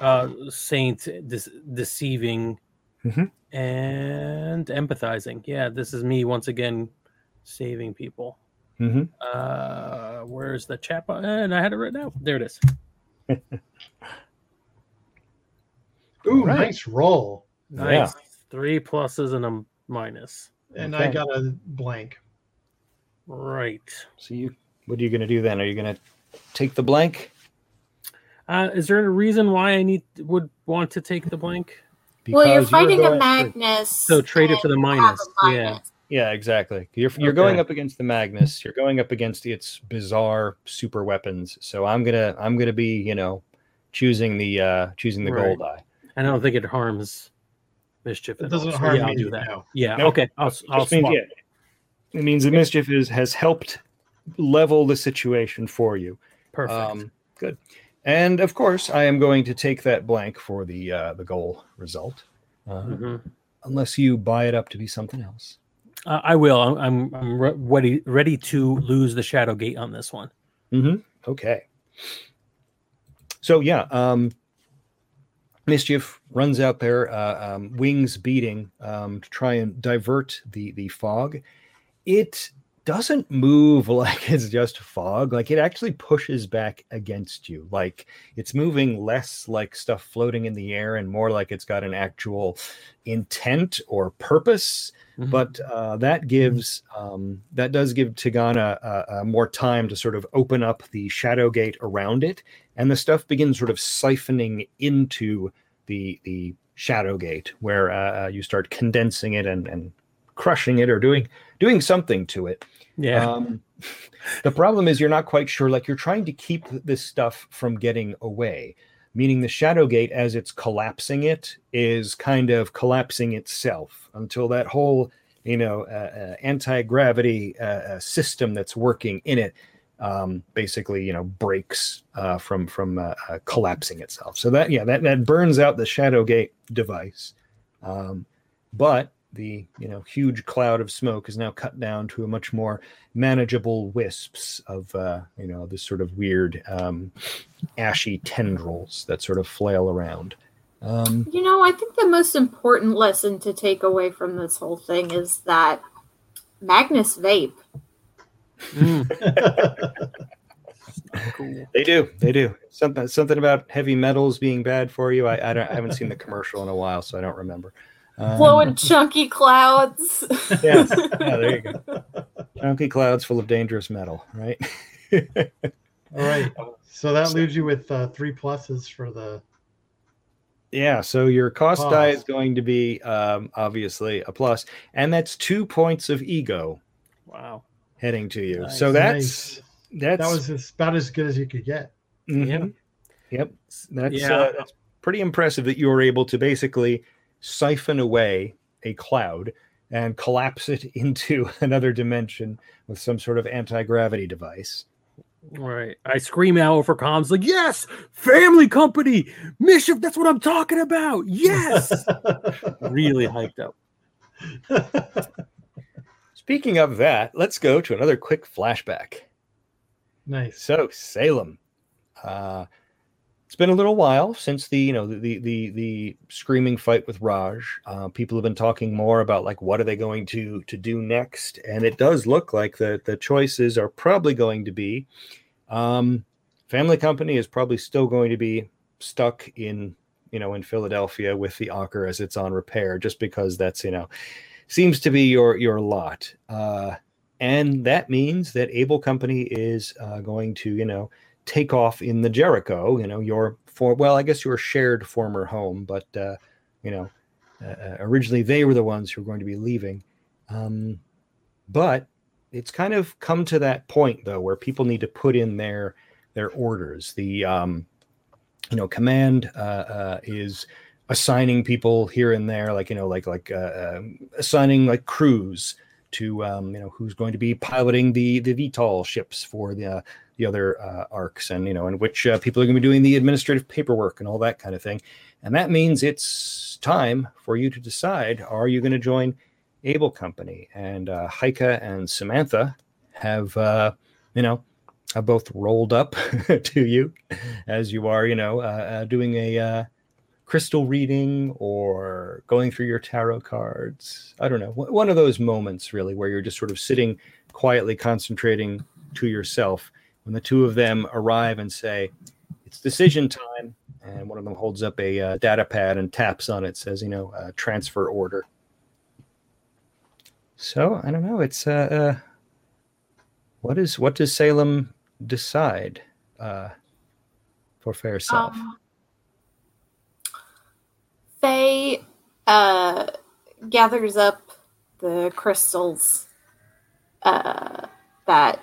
Uh, saint de- deceiving Mhm. and empathizing. Yeah, this is me once again saving people. Mm-hmm. Uh, where's the chat button? And I had it written out. There it is. Ooh, Right. nice roll. Nice. Three pluses and a minus. And Okay. I got a blank. Right. So you what are you gonna do then? Are you gonna take the blank? Uh, is there a reason why I need would want to take the blank? well, you're Because fighting a going- Magnus. So trade it for the and have minus. Yeah. Yeah, exactly. You're you're going up against the Magnus. You're going up against its bizarre super weapons. So I'm gonna I'm gonna be you know choosing the uh choosing the Right. gold die. I don't think it harms mischief. It doesn't all, so harm yeah, me. I'll do that. no. Yeah. No. Okay. I'll I'll means, swap. yeah, it means the mischief is has helped level the situation for you. Perfect. Um, good. And of course, I am going to take that blank for the uh, the goal result, uh, Mhm. unless you buy it up to be something else. Uh, I will. I'm I'm, I'm re- ready ready to lose the shadow gate on this one. Mm-hmm. Okay. So yeah, um, mischief runs out there, uh, um, wings beating, um, to try and divert the the fog. It doesn't move like it's just fog. Like it actually pushes back against you. Like it's moving less like stuff floating in the air and more like it's got an actual intent or purpose Mhm. but uh, that gives um, that does give Tagana uh, uh, more time to sort of open up the shadow gate around it, and the stuff begins sort of siphoning into the the shadow gate, where uh, uh, you start condensing it and and crushing it or doing doing something to it. yeah. Um, the problem is you're not quite sure. Like you're trying to keep this stuff from getting away, meaning the shadow gate, as it's collapsing it, is kind of collapsing itself until that whole, you know, uh, uh, anti gravity uh, uh, system that's working in it. Um, basically, you know, breaks uh, from from uh, uh, collapsing itself. So that yeah, that that burns out the shadow gate device. Um, but the you know huge cloud of smoke is now cut down to a much more manageable wisps of uh, you know this sort of weird um, ashy tendrils that sort of flail around. Um, You know, I think the most important lesson to take away from this whole thing is that Magnus vape. Mm, cool. they do, they do something something about heavy metals being bad for you. I I, don't, I haven't seen the commercial in a while, so I don't remember. Um, Blowing chunky clouds. yes, yeah, there you go. Chunky clouds full of dangerous metal, right? All right. So that leaves you with uh, three pluses for the. Yeah, so your cost die is going to be um, obviously a plus, and that's two points of ego Wow. Heading to you. Nice. So that's Nice. that's That was as- about as good as you could get. mhm. Yep, that's Yeah. uh, that's pretty impressive that you were able to basically siphon away a cloud and collapse it into another dimension with some sort of anti gravity device. Right. I scream out over comms like, "Yes, family company, mischief. That's what I'm talking about. Yes." really hyped up. Speaking of that, let's go to another quick flashback. nice. So Salem, uh, it's been a little while since the you know the the the screaming fight with Raj. Uh, people have been talking more about like what are they going to to do next, and it does look like the the choices are probably going to be. Um, family company is probably still going to be stuck in you know in Philadelphia with the Ocker as it's on repair, just because that's you know seems to be your your lot. Uh, and that means that Able Company is uh, going to you know take off in the Jericho, you know, your for well, I guess your shared former home, but uh, you know, uh, uh, originally they were the ones who were going to be leaving. Um, but it's kind of come to that point though where people need to put in their their orders. The um, you know, command uh, uh, is assigning people here and there, like you know, like like uh, um, assigning like crews to um, you know who's going to be piloting the the VTOL ships for the uh, the other uh, arcs, and you know, in which uh, people are going to be doing the administrative paperwork and all that kind of thing. And that means it's time for you to decide: Are you going to join Able Company? And uh, Heike and Samantha have, uh, you know, have both rolled up to you as you are, you know, uh, uh, doing a uh, crystal reading or going through your tarot cards. I don't know. One of those moments, really, where you're just sort of sitting quietly concentrating to yourself when the two of them arrive and say, It's decision time. And one of them holds up a uh, data pad and taps on it, says, you know, uh, transfer order. So I don't know. It's uh, uh what is what does Salem decide uh, for fair self? Um, Faye uh, gathers up the crystals uh, that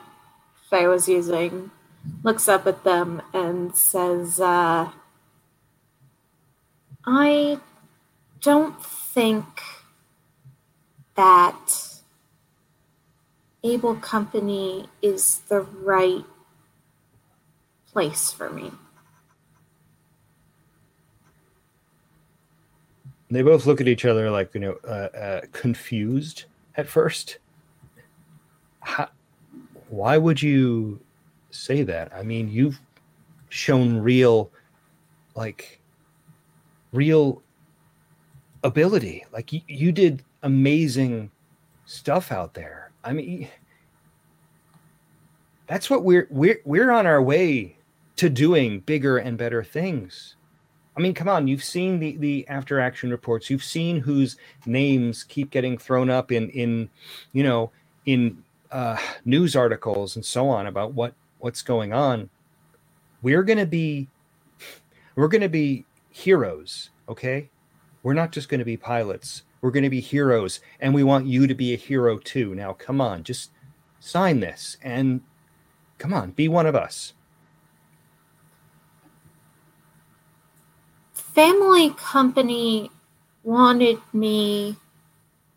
Faye was using, looks up at them and says, uh, I don't think that Able Company is the right place for me. They both look at each other like, you know, uh, uh, confused at first. How, why would you say that? I mean, you've shown real, like, real ability. Like, you, you did amazing stuff out there. I mean, that's what we're we're we're on our way to doing bigger and better things. I mean, come on, you've seen the the after action reports. You've seen whose names keep getting thrown up in in you know in uh, news articles and so on about what what's going on. We're gonna be we're gonna be heroes, okay? We're not just gonna be pilots. We're gonna be heroes, and we want you to be a hero too. Now, come on, just sign this and come on, be one of us. Family company wanted me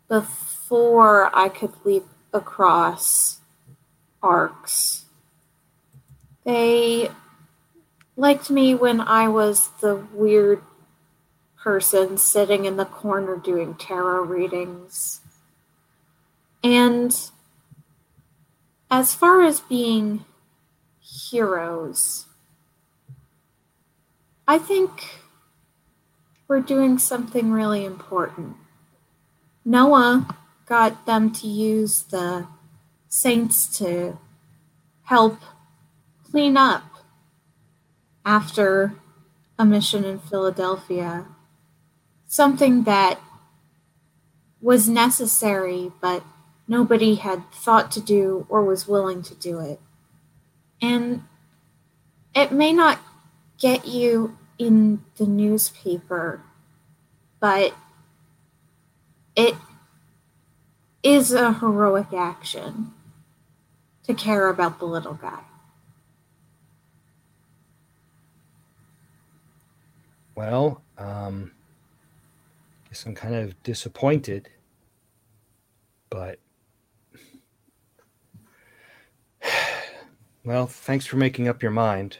before I could leap across arcs. They liked me when I was the weird person sitting in the corner doing tarot readings. And as far as being heroes, I think we're doing something really important. Noah got them to use the saints to help clean up after a mission in Philadelphia. Something that was necessary, but nobody had thought to do or was willing to do it. And it may not get you in the newspaper, but it is a heroic action to care about the little guy. Well, um, I guess I'm kind of disappointed, but well, thanks for making up your mind.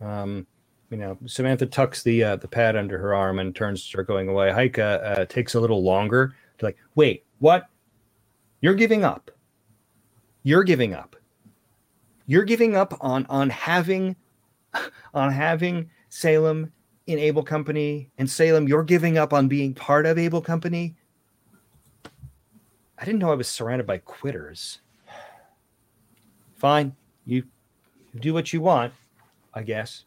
Um, you know, Samantha tucks the uh, the pad under her arm and turns to start going away. Heike uh, takes a little longer to like, wait, what? You're giving up. You're giving up. You're giving up on on having on having Salem in Able Company, and Salem, you're giving up on being part of Able Company. I didn't know I was surrounded by quitters. Fine, you do what you want, I guess.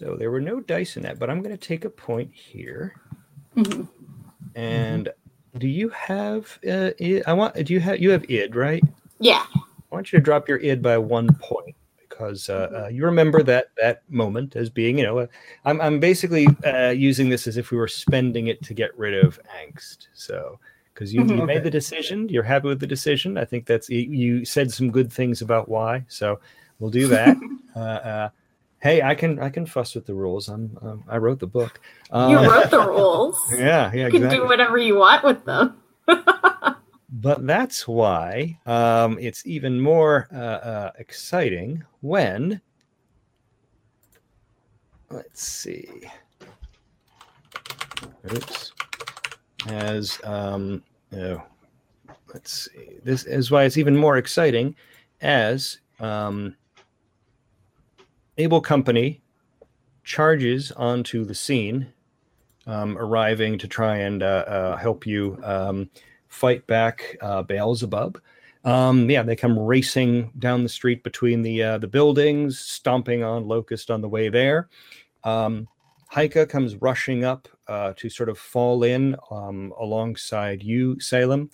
So there were no dice in that, but I'm going to take a point here. Mhm. And do you have? Uh, id? I want. Do you have? You have id, right? Yeah. I want you to drop your id by one point because uh, uh, you remember that that moment as being, you know, uh, I'm I'm basically uh, using this as if we were spending it to get rid of angst. So because you, Mhm. you made Okay. the decision, you're happy with the decision. I think that's you- you said some good things about why. So we'll do that. hey, I can I can fuss with the rules. I'm um, I wrote the book. You Uh, wrote the rules. yeah, yeah, You can exactly. do whatever you want with them. But that's why um, it's even more uh, uh, exciting when. Let's see. Oops. As um, oh, let's see. This is why it's even more exciting, as um, Able Company charges onto the scene, um, arriving to try and uh, uh, help you. Um, fight back uh, Beelzebub. Um, yeah, they come racing down the street between the uh, the buildings, stomping on Locust on the way there. Um, comes rushing up uh, to sort of fall in um, alongside you, Salem,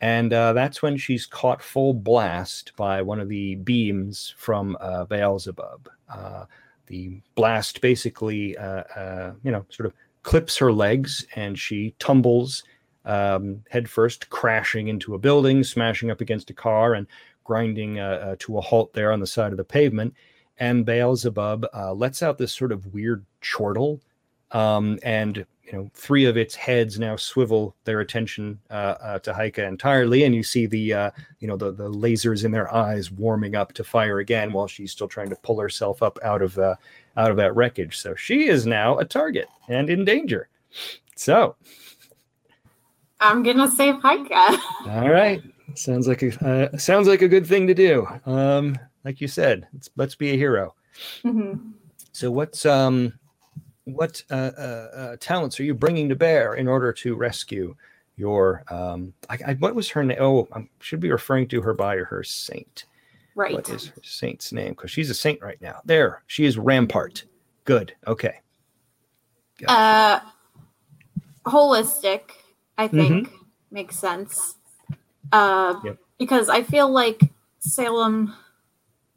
and uh, that's when she's caught full blast by one of the beams from uh, Beelzebub. Uh, the blast basically, uh, uh, you know, sort of clips her legs, and she tumbles um, headfirst, crashing into a building, smashing up against a car, and grinding uh, to a halt there on the side of the pavement. And Beelzebub lets out this sort of weird chortle, um, and you know, three of its heads now swivel their attention uh, uh, to Heike entirely, and you see the uh, you know the the lasers in their eyes warming up to fire again while she's still trying to pull herself up out of the out of that wreckage. So she is now a target and in danger. So I'm gonna save Heike. All right. Sounds like a uh, sounds like a good thing to do. Um, like you said, let's let's be a hero. Mhm. So what's um what uh, uh, uh, talents are you bringing to bear in order to rescue your um I, I, what was her name? Oh, I should be referring to her by her saint. Right. What is her saint's name? Because she's a saint right now. There, she is Rampart. Good. Okay. Uh, holistic, I Mm-hmm. think, makes sense. Uh, Yep. Because I feel like Salem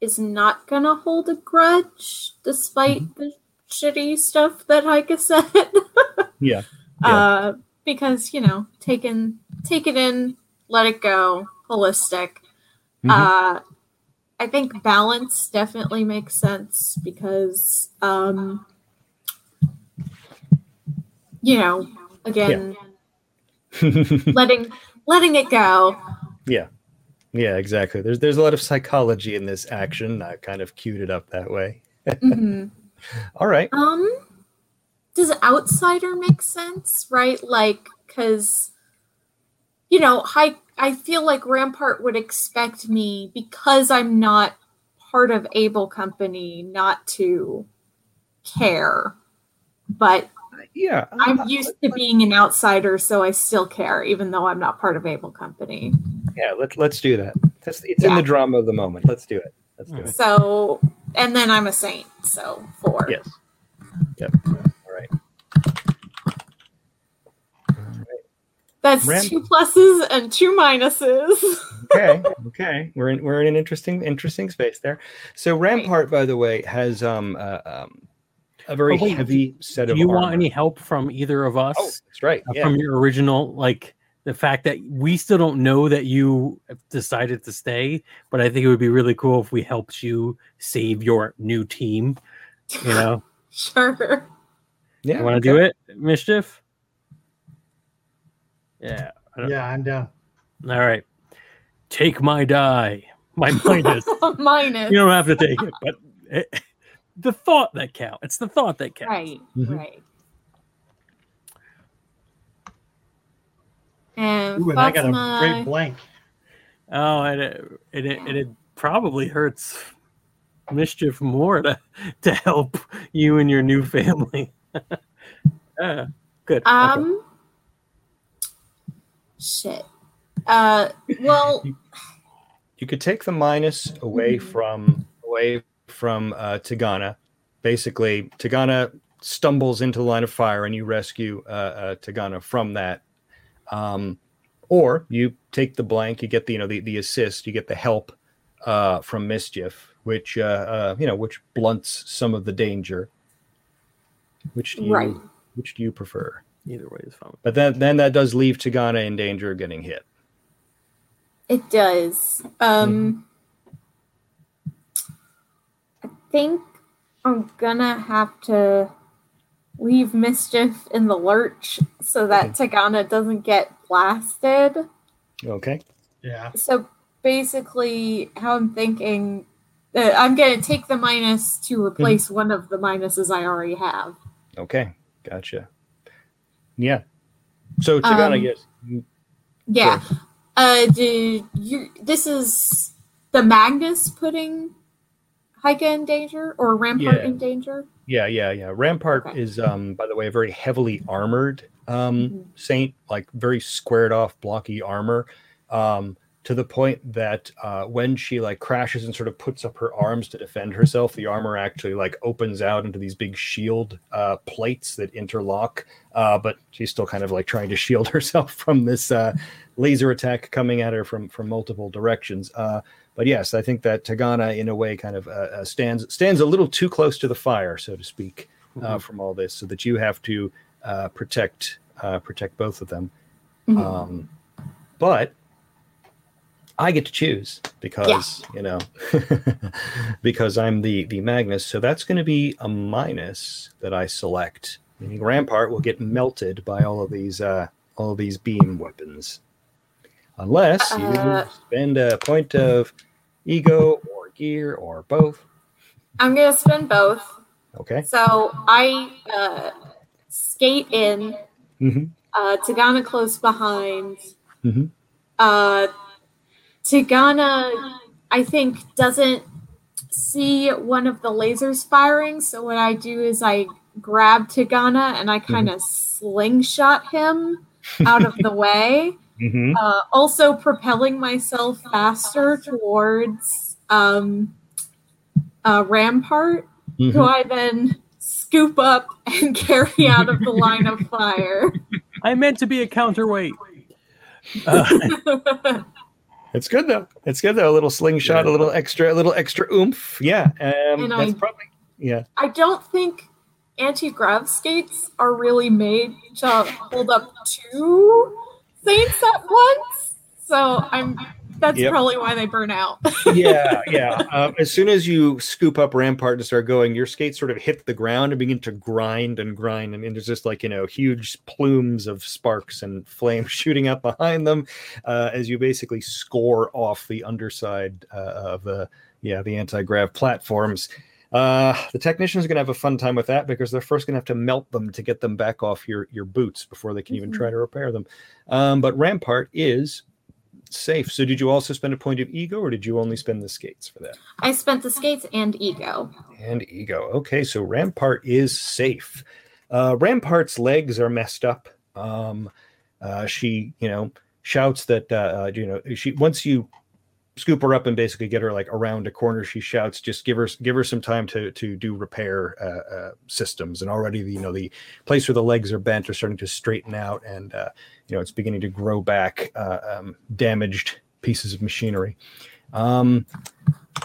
is not gonna hold a grudge despite Mm-hmm. the shitty stuff that Heike said. Yeah. Uh, because you know, take in, take it in, let it go, holistic. Mhm. Uh, I think balance definitely makes sense because, um, you know, again, letting letting it go. yeah. Yeah, exactly. There's there's a lot of psychology in this action. I kind of queued it up that way. Mhm. All right. Um, does outsider make sense? Right, like because you know, I I feel like Rampart would expect me because I'm not part of Able Company not to care, but Yeah. I'm used to being an outsider, so I still care, even though I'm not part of Able Company. Yeah, let's let's do that. That's it's in the drama of the moment. Let's do it. Let's do it. So, and then I'm a saint, so four. Yes. Yep. All right. All right. That's Ram- two pluses and two minuses. Okay. Okay. We're in we're in an interesting interesting space there. So Rampart, by the way, has um uh, um a very Oh, wait, heavy set Do of you want any help from either of us? Oh, that's right. uh, Yeah. From your original, like the fact that we still don't know that you have decided to stay, but I think it would be really cool if we helped you save your new team. You know, sure. yeah. you want to do it, mischief? Yeah. Yeah, I'm down. All right. Take my die. My minus. Minus. you don't have to take it, but it, the thought that counts. It's the thought that counts. Right, Mhm. right. And Ooh, and I got a great blank. Oh, and it, it, it, it probably hurts mischief more to to help you and your new family. uh, good. Okay. Um. Shit. Uh. Well. You could take the minus away Mhm. from away from uh, Tagana. Basically, Tagana stumbles into the line of fire, and you rescue uh, uh, Tagana from that. Um, or you take the blank, you get the you know the, the assist, you get the help uh, from mischief, which uh, uh, you know which blunts some of the danger. Which do you Right. which do you prefer? Either way is fine. But then then that does leave Tagana in danger of getting hit. It does. Um. I think I'm gonna have to leave mischief in the lurch so that Tagana doesn't get blasted. Okay. Yeah. So basically, how I'm thinking, uh, I'm gonna take the minus to replace one of the minuses I already have. Okay, gotcha. Yeah. So Tagana, Um, yes. Yeah. Uh, do you? This is the Magnus putting Heike in danger or Rampart Yeah. in danger. Yeah, yeah, yeah. Rampart Okay. is, um, by the way, a very heavily armored um, Mhm. saint, like very squared off, blocky armor, um, to the point that uh, when she like crashes and sort of puts up her arms to defend herself, the armor actually like opens out into these big shield uh, plates that interlock. Uh, but she's still kind of like trying to shield herself from this uh, laser attack coming at her from from multiple directions. Uh, but yes, I think that Tagana, in a way, kind of uh, stands stands a little too close to the fire, so to speak, uh, from all this, so that you have to uh, protect uh, protect both of them. Mhm. Um, but I get to choose because you know because I'm the the Magnus. So that's going to be a minus that I select. Meaning Rampart will get melted by all of these uh, all of these beam weapons, unless you Uh, spend a point of ego or gear or both. I'm gonna spend both. Okay. So I uh, skate in. hmm Uh, Tagana close behind. Mhm. Uh, Tagana, I think, doesn't see one of the lasers firing. So what I do is I grab Tagana and I kind of slingshot him out of the way. hmm Uh, also propelling myself faster towards um, uh, Rampart, Mm-hmm. who I then scoop up and carry out of the line of fire. I meant to be a counterweight. Uh, It's good though. It's good though. A little slingshot, a little extra, a little extra oomph. Yeah, um, And that's I- probably yeah. I don't think anti-grav skates are really made to hold up two saints at once. So I'm that's Yep. probably why they burn out. yeah, yeah. Um, as soon as you scoop up Rampart and start going, your skates sort of hit the ground and begin to grind and grind, and, and there's just like you know huge plumes of sparks and flame shooting up behind them uh, as you basically score off the underside uh, of the yeah the anti grav platforms. Uh, the technicians are going to have a fun time with that because they're first going to have to melt them to get them back off your your boots before they can even Mhm. try to repair them. Um, but Rampart is safe. So did you also spend a point of ego, or did you only spend the skates for that? I spent the skates and ego. And ego. Okay, so Rampart is safe. Uh, Rampart's legs are messed up. Um, uh, she, you know, shouts that uh, uh, you know she once you scoop her up and basically get her like around a corner, she shouts, "Just give her give her some time to to do repair uh, uh, systems." And already, the, you know, the place where the legs are bent are starting to straighten out, and uh, you know, it's beginning to grow back uh, um, damaged pieces of machinery. Um,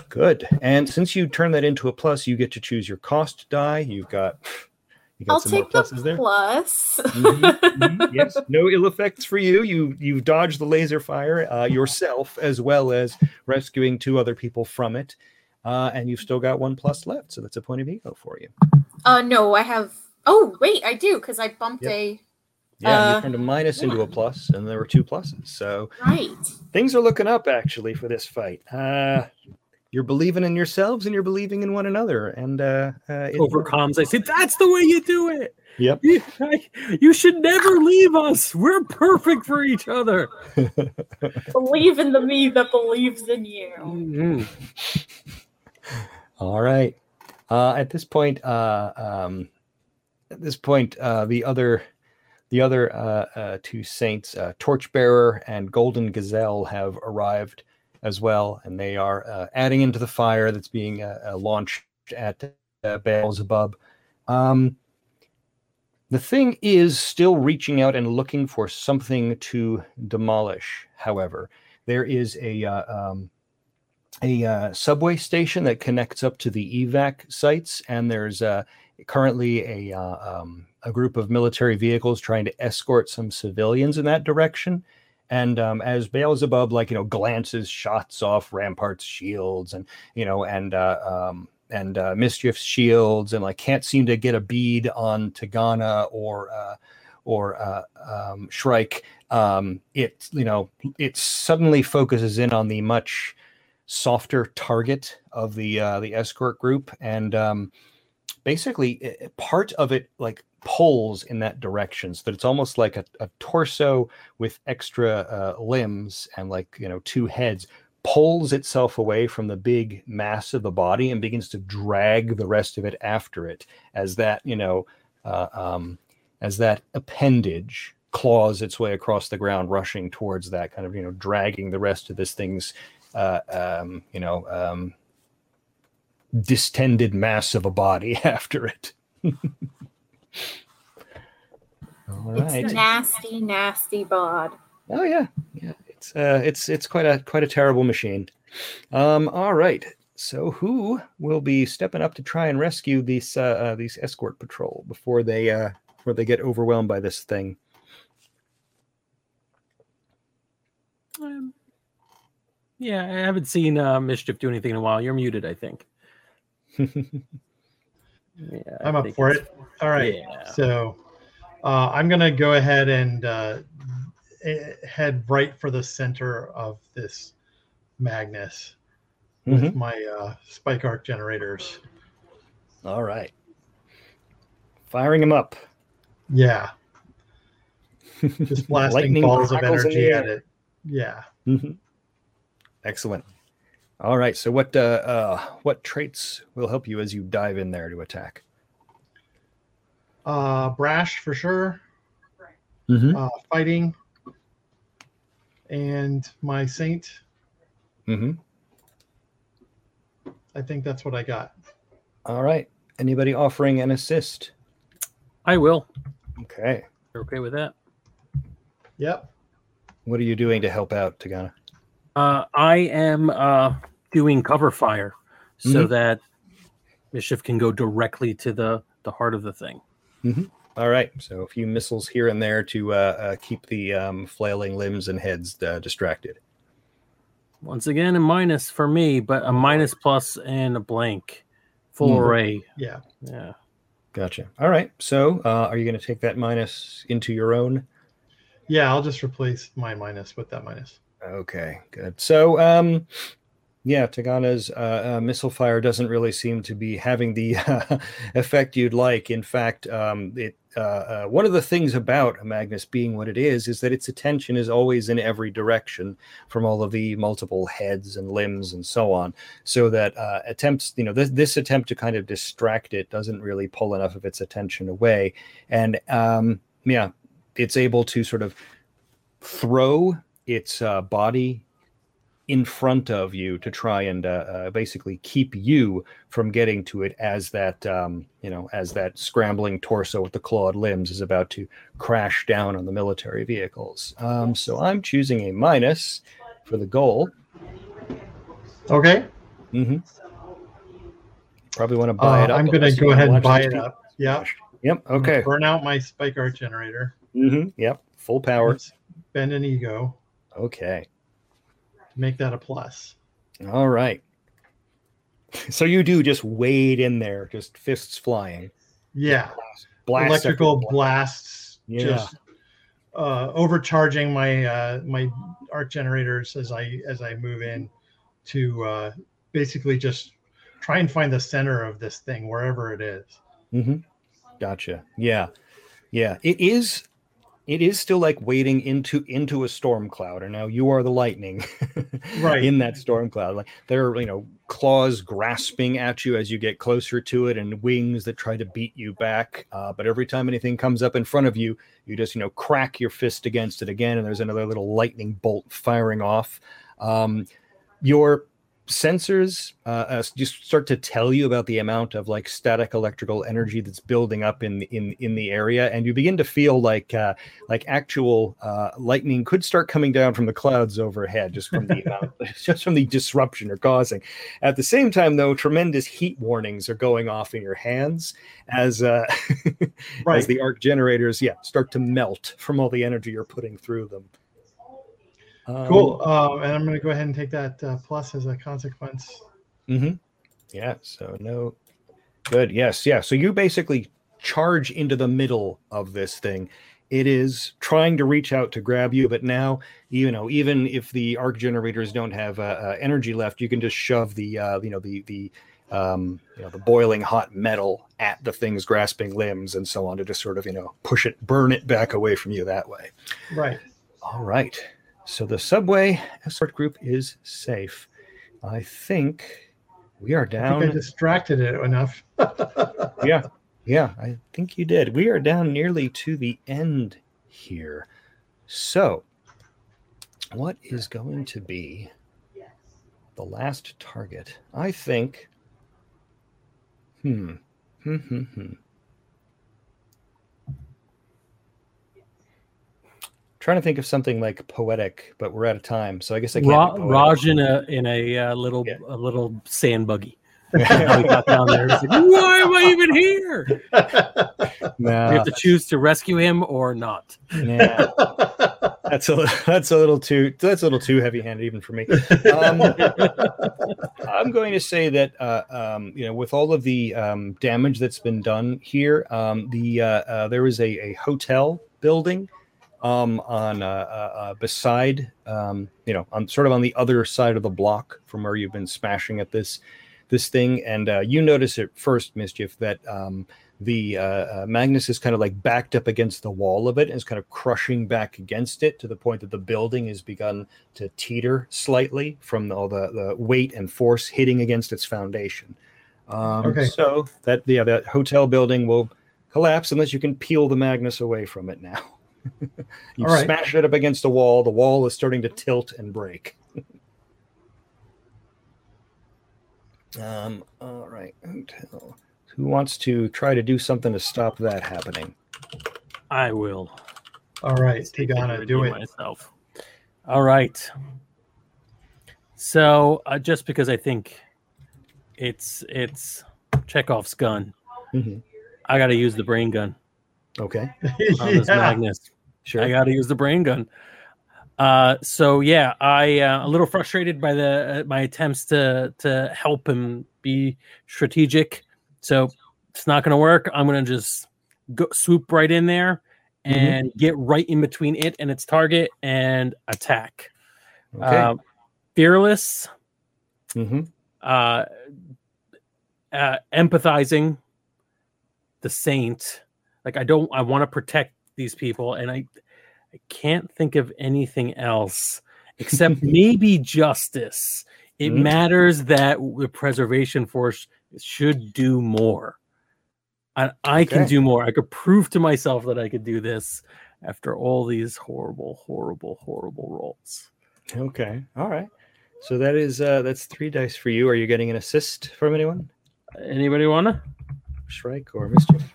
Good. And since you turn that into a plus, you get to choose your cost die. You've got got I'll take the pluses there. plus. Mhm, mhm, yes, no ill effects for you. You you've dodged the laser fire uh, yourself, as well as rescuing two other people from it, uh, and you've still got one plus left. So that's a point of ego for you. Uh no, I have Oh, wait, I do cuz I bumped Yep. a Yeah, you Uh, turned a minus into a plus, and there were two pluses. So right. things are looking up actually for this fight. Uh, you're believing in yourselves, and you're believing in one another, and uh, uh, it- over comms, I say, "That's the way you do it. Yep. You, I- you should never leave us. We're perfect for each other." Believe in the me that believes in you. Mhm. All right. Uh, at this point, uh, um, at this point, uh, the other, the other uh, uh, two saints, uh, Torchbearer and Golden Gazelle, have arrived as well, and they are uh, adding into the fire that's being uh, uh, launched at uh, Beelzebub. Um, the thing is still reaching out and looking for something to demolish. However, there is a uh, um, a uh, subway station that connects up to the evac sites, and there's currently a um, a group of military vehicles trying to escort some civilians in that direction. And um, as Beelzebub, like you know, glances shots off Rampart's shields, and you know, and uh, um, and uh, Mischief's shields, and like can't seem to get a bead on Tagana or uh, or uh, um, Shrike. Um, it you know, it suddenly focuses in on the much softer target of the uh, the escort group, and um, basically i- i- part of it like pulls in that direction, so that it's almost like a, a torso with extra uh, limbs and like you know two heads pulls itself away from the big mass of the body and begins to drag the rest of it after it as that you know uh, um, as that appendage claws its way across the ground rushing towards that kind of you know dragging the rest of this thing's uh, um, you know um, distended mass of a body after it all It's right nasty, nasty bod. Oh yeah, yeah. It's uh, it's it's quite a quite a terrible machine. Um, all right. So who will be stepping up to try and rescue these uh, uh these escort patrol before they uh before they get overwhelmed by this thing? Um, yeah, I haven't seen uh, Mischief do anything in a while. You're muted, I think. Yeah, I'm up for it. All right. Yeah. So uh, I'm going to go ahead and uh, eh, head right for the center of this Magnus with Mhm. my uh, spike arc generators. All right. Firing them up. Yeah. Just blasting balls of crackles in the energy at it. Yeah. Mhm. Excellent. All right. So what uh, uh what traits will help you as you dive in there to attack? Uh, brash for sure. Mm-hmm. Uh, fighting. And my saint. Mm-hmm. I think that's what I got. All right. Anybody offering an assist? I will. Okay. You're okay with that? Yep. What are you doing to help out, Tagana? Uh, I am uh, doing cover fire so Mhm. that Mischief can go directly to the, the heart of the thing. All right. So a few missiles here and there to uh, uh, keep the um, flailing limbs and heads uh, distracted. Once again, a minus for me, but a minus plus and a blank. Full Mhm. array. Yeah. Yeah. Gotcha. All right. So uh, are you going to take that minus into your own? Yeah. I'll just replace my minus with that minus. Okay. Good. So um, yeah, Tagana's uh, uh, missile fire doesn't really seem to be having the effect you'd like. In fact, um, it uh, uh, one of the things about Magnus being what it is is that its attention is always in every direction from all of the multiple heads and limbs and so on. So that uh, attempts, you know, this, this attempt to kind of distract it doesn't really pull enough of its attention away. And um, yeah, it's able to sort of throw its uh, body in front of you to try and uh, uh, basically keep you from getting to it as that um, you know as that scrambling torso with the clawed limbs is about to crash down on the military vehicles. Um, so I'm choosing a minus for the goal. Okay. Mm-hmm. Probably want to buy Uh, it up. I'm going to go ahead and buy it up. Yeah. Yep. Okay. Burn out my spike arc generator. hmm Yep. Full power. Spend an ego. Okay. Make that a plus. All right. So you do just wade in there, just fists flying. Yeah. Blast Electrical blasts. Yeah. Just uh, overcharging my uh, my arc generators as I as I move in to uh, basically just try and find the center of this thing wherever it is. Mm-hmm. Gotcha. Yeah. Yeah. It is it is still like wading into into a storm cloud and now you are the lightning Right. in that storm cloud like there are you know claws grasping at you as you get closer to it and wings that try to beat you back uh, but every time anything comes up in front of you you just you know crack your fist against it again and there's another little lightning bolt firing off um, your sensors uh, just start to tell you about the amount of like static electrical energy that's building up in in in the area and you begin to feel like uh, like actual uh, lightning could start coming down from the clouds overhead just from the amount just from the disruption you're causing. At the same time though tremendous heat warnings are going off in your hands as uh as the arc generators yeah start to melt from all the energy you're putting through them Um, Cool. Um, and I'm going to go ahead and take that uh, plus as a consequence. Mm-hmm. Yeah. So no. Good. Yes. Yeah. So you basically charge into the middle of this thing. It is trying to reach out to grab you, but now you know even if the arc generators don't have uh, uh, energy left, you can just shove the uh, you know the the um, you know the boiling hot metal at the thing's grasping limbs and so on to just sort of you know push it, burn it back away from you that way. Right. All right. So the subway escort group is safe. I think we are I down. I distracted it enough. yeah, yeah, I think you did. We are down nearly to the end here. So, what is going to be the last target? I think. Hmm. Hmm. Hmm. Hmm. Trying to think of something like poetic, but we're out of time, so I guess I can't. Ra- Raj in a in a uh, little Yeah. a little sand buggy. He got down there. Like, Why am I even here? Nah, we have to choose to rescue him or not. yeah. That's a that's a little too that's a little too heavy handed even for me. Um, I'm going to say that uh, um, you know with all of the um, damage that's been done here, um, the uh, uh, there is a, a hotel building um, on uh, uh, uh, beside um, you know on sort of on the other side of the block from where you've been smashing at this this thing, and uh, you notice at first, mischief that. Um, the uh, uh, Magnus is kind of like backed up against the wall of it and is kind of crushing back against it to the point that the building has begun to teeter slightly from all the, the weight and force hitting against its foundation. Um, Okay. So that yeah, that hotel building will collapse unless you can peel the Magnus away from it now. you All right. smash it up against a wall. The wall is starting to tilt and break. um. All right. Hotel. Who wants to try to do something to stop that happening? I will. All right, See if I can Tagana, do it. Myself. All right. So uh, just because I think it's it's Chekhov's gun, Mhm. I got to use the brain gun Okay. on this yeah. Magnus. Sure. I got to use the brain gun. Uh, so yeah, I uh, a little frustrated by the uh, my attempts to to help him be strategic. So it's not going to work. I'm going to just go swoop right in there Mhm. and get right in between it and its target and attack. okay. Uh, fearless, hmm uh, uh, empathizing, the saint. Like I don't, I want to protect these people, and I, I can't think of anything else except maybe justice. It Mhm. matters that the preservation force should do more. I, I can do more. I could prove to myself that I could do this after all these horrible, horrible, horrible rolls. Okay. All right. So that is uh that's three dice for you. Are you getting an assist from anyone? Anybody wanna? Shrike or mischief?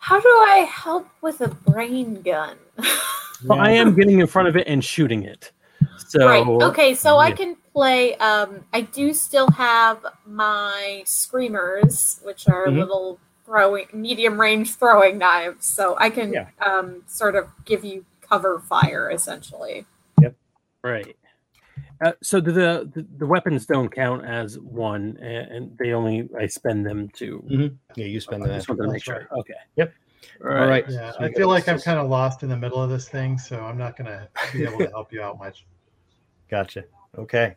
How do I help with a brain gun? Well, I am getting in front of it and shooting it. So right. Okay, so I can play um I do still have my screamers, which are Mhm. little throwing medium range throwing knives. So I can Yeah. um sort of give you cover fire essentially. Yep. Right. Uh, so the, the the weapons don't count as one, and, and they only I spend them to. Yeah, you spend them. I just wanted to make That's sure. Okay. Yep. All All right. Yeah, So I feel like I'm kind of lost in the middle of this thing, so I'm not gonna be able to help you out much. Gotcha. Okay.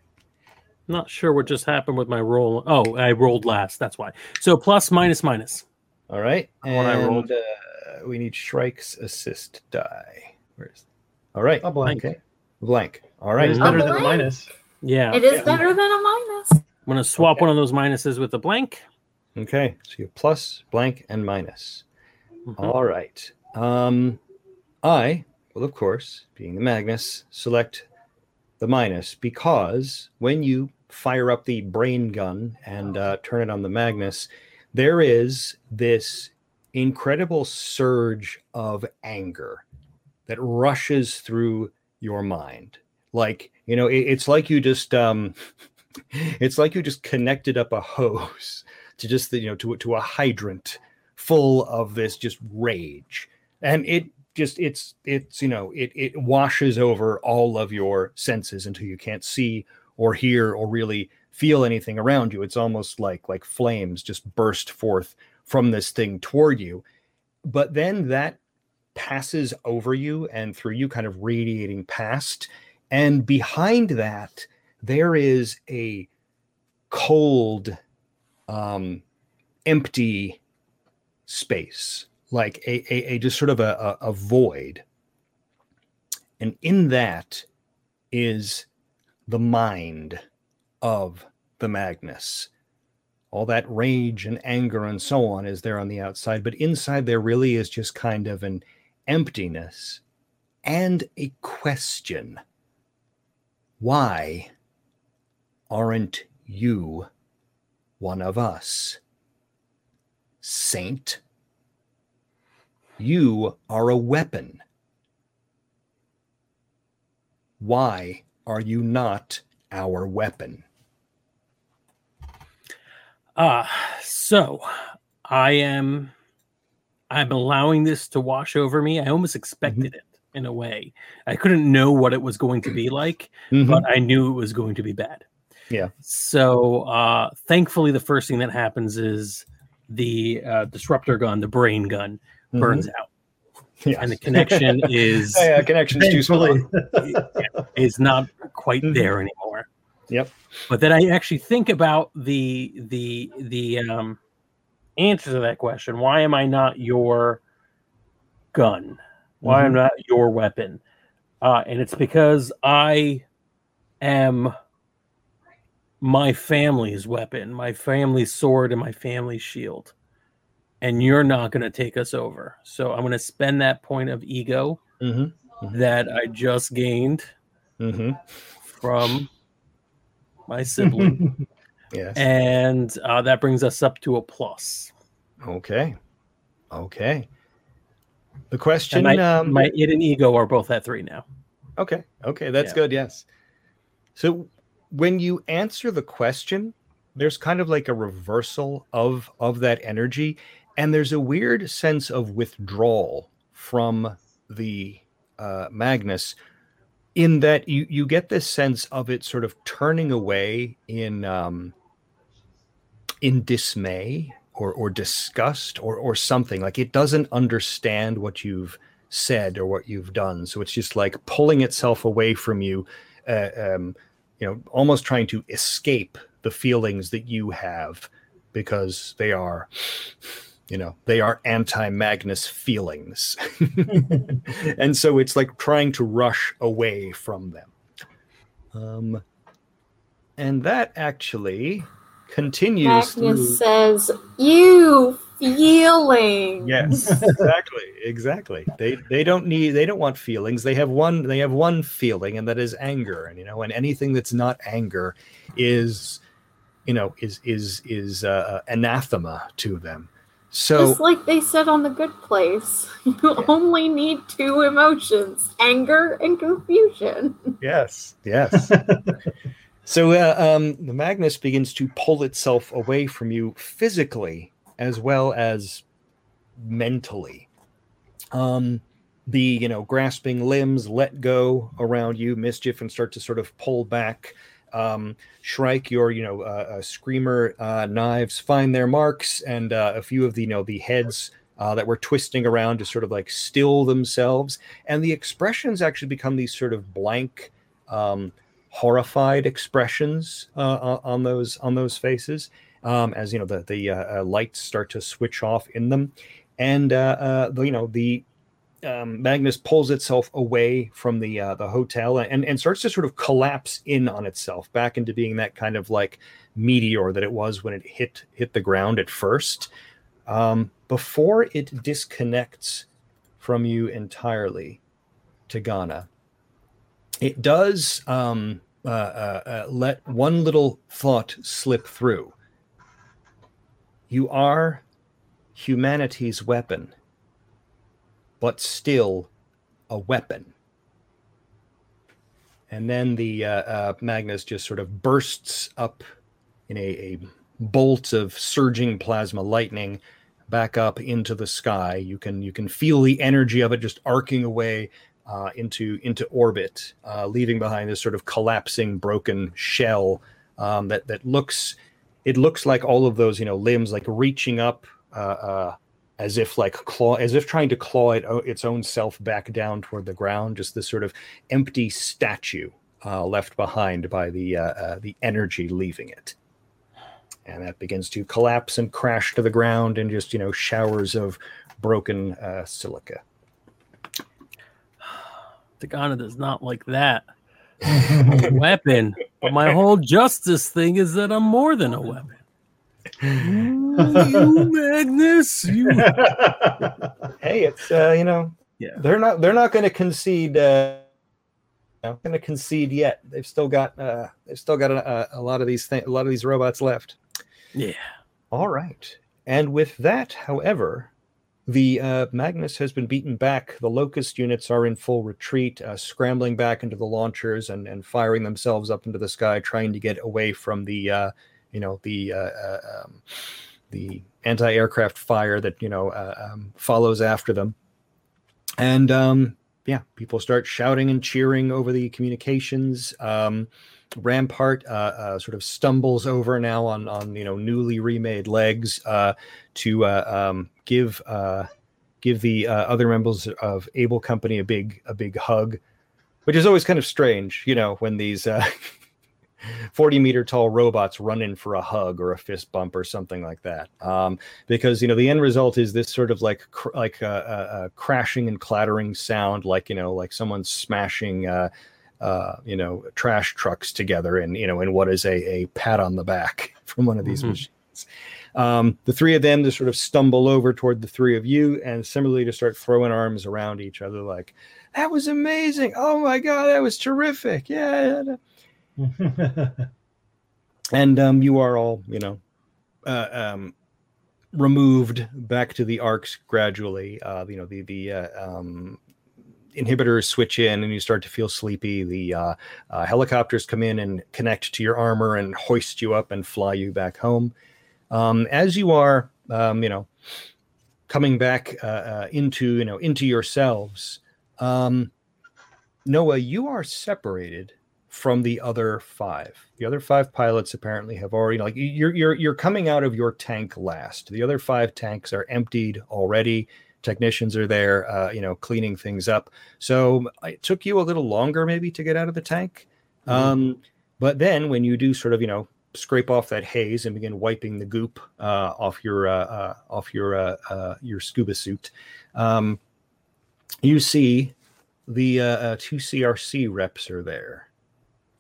Not sure what just happened with my roll. Oh, I rolled last. That's why. So plus minus minus. All right. When I rolled- uh, we need Shrike's assist die. Where's all right? A blank. Okay, blank. All right. It's A better than a minus. Yeah. It is Yeah. better than a minus. I'm gonna swap one of those minuses with a blank. Okay, so you have plus, blank, and minus. Mhm. All right. Um, I will, of course, being the Magnus, select the minus because when you fire up the brain gun and uh, turn it on the Magnus, there is this incredible surge of anger that rushes through your mind. Like, you know, it- it's like you just, um, it's like you just connected up a hose to just, the, you know, to, to a hydrant full of this just rage. And it just it's it's you know it it washes over all of your senses until you can't see or hear or really feel anything around you. It's almost like like flames just burst forth from this thing toward you. But then that passes over you and through you kind of radiating past and behind that there is a cold um empty space, like a, a, a just sort of a, a, a void. And in that is the mind of the Magnus. All that rage and anger and so on is there on the outside, but inside there really is just kind of an emptiness and a question. Why aren't you one of us? Saint, you are a weapon. Why are you not our weapon? Uh, so I am I'm allowing this to wash over me. I almost expected it in a way. I couldn't know what it was going to be like, but I knew it was going to be bad. Yeah. So uh thankfully the first thing that happens is the uh, disruptor gun, the brain gun, burns out. Yes. And the connection is yeah, connection's too Thankfully. strong. is not quite Mhm. there anymore. Yep. But then I actually think about the the the um answer to that question. Why am I not your gun? Why am I not your weapon? Uh, and it's because I am my family's weapon, my family's sword, and my family's shield. And you're not going to take us over. So I'm going to spend that point of ego Mm-hmm. that I just gained Mm-hmm. from my sibling. Yes. and uh, that brings us up to a plus. okay. Okay. The And question. my, um, my id and ego are both at three now. Okay. Okay. That's Yeah. good. Yes. So when you answer the question, there's kind of like a reversal of of that energy, and there's a weird sense of withdrawal from the uh, Magnus, in that you you get this sense of it sort of turning away in um, in dismay or or disgust or or something. Like it doesn't understand what you've said or what you've done. So it's just like pulling itself away from you uh, um, you know almost trying to escape the feelings that you have because they are you know they are anti-magnus feelings. And so it's like trying to rush away from them. Um and that actually continues through says, "You feeling." Yes, exactly, exactly. They they don't need they don't want feelings. They have one they have one feeling, and that is anger. And you know, and anything that's not anger is, you know, is is is uh, anathema to them. So Just like they said on The Good Place, you only need two emotions anger and confusion. yes, yes. so uh, um, the Magnus begins to pull itself away from you physically as well as mentally. Um, the you know grasping limbs let go around you, mischief, and start to sort of pull back. Um, Shrike, your you know uh, uh, screamer uh, knives find their marks, and uh, a few of the you know the heads uh, that were twisting around to sort of like still themselves, and the expressions actually become these sort of blank, um, horrified expressions uh, on- those on those faces. Um, as you know, the the uh, uh, lights start to switch off in them, and uh, uh, the, you know the um, Magnus pulls itself away from the uh, the hotel and and starts to sort of collapse in on itself back into being that kind of like meteor that it was when it hit hit the ground at first. Um, before it disconnects from you entirely, Tagana, it does um, uh, uh, uh, let one little thought slip through. You are humanity's weapon, but still a weapon. And then the uh, uh, Magnus just sort of bursts up in a, a bolt of surging plasma lightning back up into the sky. You can you can feel the energy of it just arcing away uh, into into orbit, uh, leaving behind this sort of collapsing, broken shell um, that that looks it looks like all of those you know limbs like reaching up uh, uh as if like claw as if trying to claw it, its own self back down toward the ground. Just this sort of empty statue uh, left behind by the uh, the energy leaving it and that begins to collapse and crash to the ground in just you know showers of broken uh, silica. Tagana does not like that. weapon, but my whole justice thing is that I'm more than a weapon. you Magnus, you. hey, it's uh, you know, yeah, they're not they're not going to concede. Uh, going to concede yet. They've still got uh, they've still got a, a lot of these things, a lot of these robots left. Yeah. All right. And with that, however, the uh, Magnus has been beaten back. The Locust units are in full retreat, uh, scrambling back into the launchers and, and firing themselves up into the sky, trying to get away from the, uh, you know, the uh, uh, um, the anti-aircraft fire that you know uh, um, follows after them. And um, yeah, people start shouting and cheering over the communications. Um, Rampart uh, uh, sort of stumbles over now on on you know newly remade legs uh, to um, give uh, give the uh, other members of Able Company a big a big hug, which is always kind of strange, you know, when these 40 meter tall robots run in for a hug or a fist bump or something like that um, because you know the end result is this sort of like cr- like a, a, a, crashing and clattering sound like you know like someone smashing uh, uh, you know, trash trucks together and, you know, in what is a, a pat on the back from one of these mm-hmm. machines. Um, the three of them to sort of stumble over toward the three of you and similarly to start throwing arms around each other like, that was amazing. Oh my God, that was terrific. Yeah. and um, you are all, you know, uh, um, removed back to the arcs gradually. Uh, you know, the, the, uh, um, inhibitors switch in and you start to feel sleepy, the uh, uh, helicopters come in and connect to your armor and hoist you up and fly you back home. Um, as you are, um, you know, coming back uh, uh into you know into yourselves, um, Noah, you are separated from the other five. The other five pilots apparently have already like you're you're you're coming out of your tank last. The other five tanks are emptied already technicians are there, uh, you know, cleaning things up. So it took you a little longer maybe to get out of the tank. Mm-hmm. Um, but then when you do sort of, you know, scrape off that haze and begin wiping the goop uh, off your uh, uh off your uh, uh, your scuba suit, um, you see the two CRC reps are there.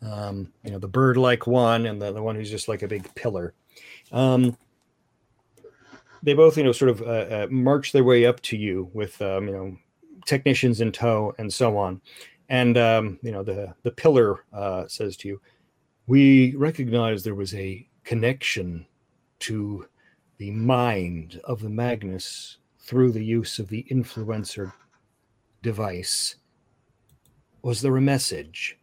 Um, you know, the bird-like one and the, the one who's just like a big pillar. Um, they both you know sort of march their way up to you with um, you know technicians in tow and so on and um, you know the the pillar says to you we recognized there was a connection to the mind of the magnus through the use of the influencer device was there a message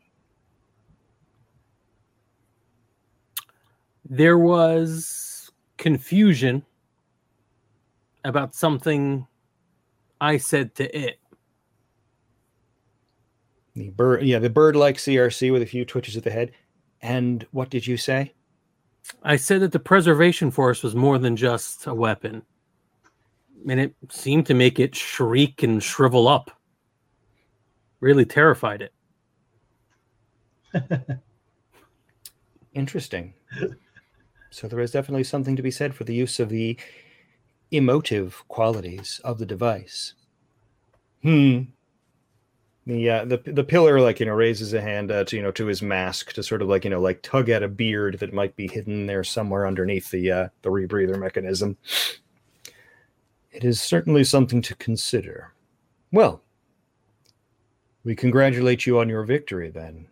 there was confusion about something I said to it. The bird, yeah, the bird-like CRC with a few twitches at the head. And what did you say? I said that the preservation force was more than just a weapon, and it seemed to make it shriek and shrivel up. Really terrified it. Interesting. So there is definitely something to be said for the use of the emotive qualities of the device. Hmm. The uh, the the pillar like you know raises a hand uh, to you know to his mask to sort of like you know like tug at a beard that might be hidden there somewhere underneath the uh, the rebreather mechanism. It is certainly something to consider. Well, we congratulate you on your victory then.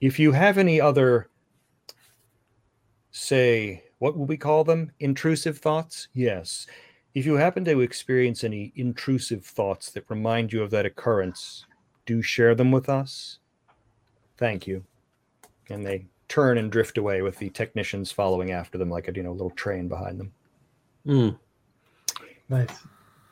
If you have any other, say, what will we call them? Intrusive thoughts? Yes. If you happen to experience any intrusive thoughts that remind you of that occurrence, do share them with us. Thank you. And they turn and drift away with the technicians following after them like a you know little train behind them. Mm. Nice.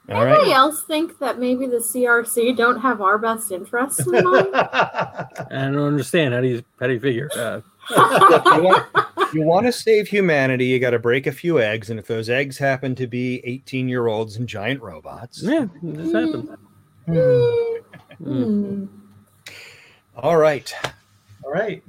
All Anybody right. else think that maybe the CRC don't have our best interests in mind? I don't understand. How do you how do you figure? Uh, you want, you want to save humanity, you got to break a few eggs, and if those eggs happen to be 18 year olds and giant robots, yeah, this happens. Hmm. Mm. All right. All right.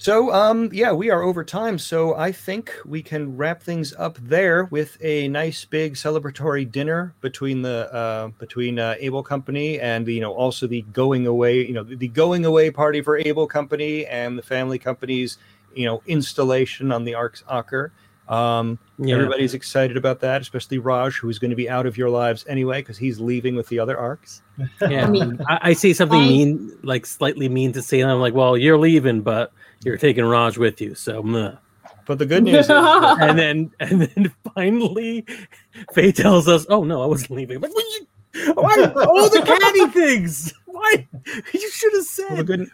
So, um, yeah, we are over time. So I think we can wrap things up there with a nice big celebratory dinner between the uh, between uh, Able Company and the, you know also the going away, you know, the, the going away party for Able Company and the family company's you know installation on the Arcs Ocker. Um, Yeah. Everybody's excited about that, especially Raj, who's going to be out of your lives anyway because he's leaving with the other Arcs. Yeah, I mean, I, I say something I- mean, like slightly mean to say, and I'm like, "Well, you're leaving, but you're taking Raj with you." So, meh. But the good news is, that- and then and then finally, Faye tells us, "Oh no, I wasn't leaving." But what you, why all the candy things? Why you should have well, the said? good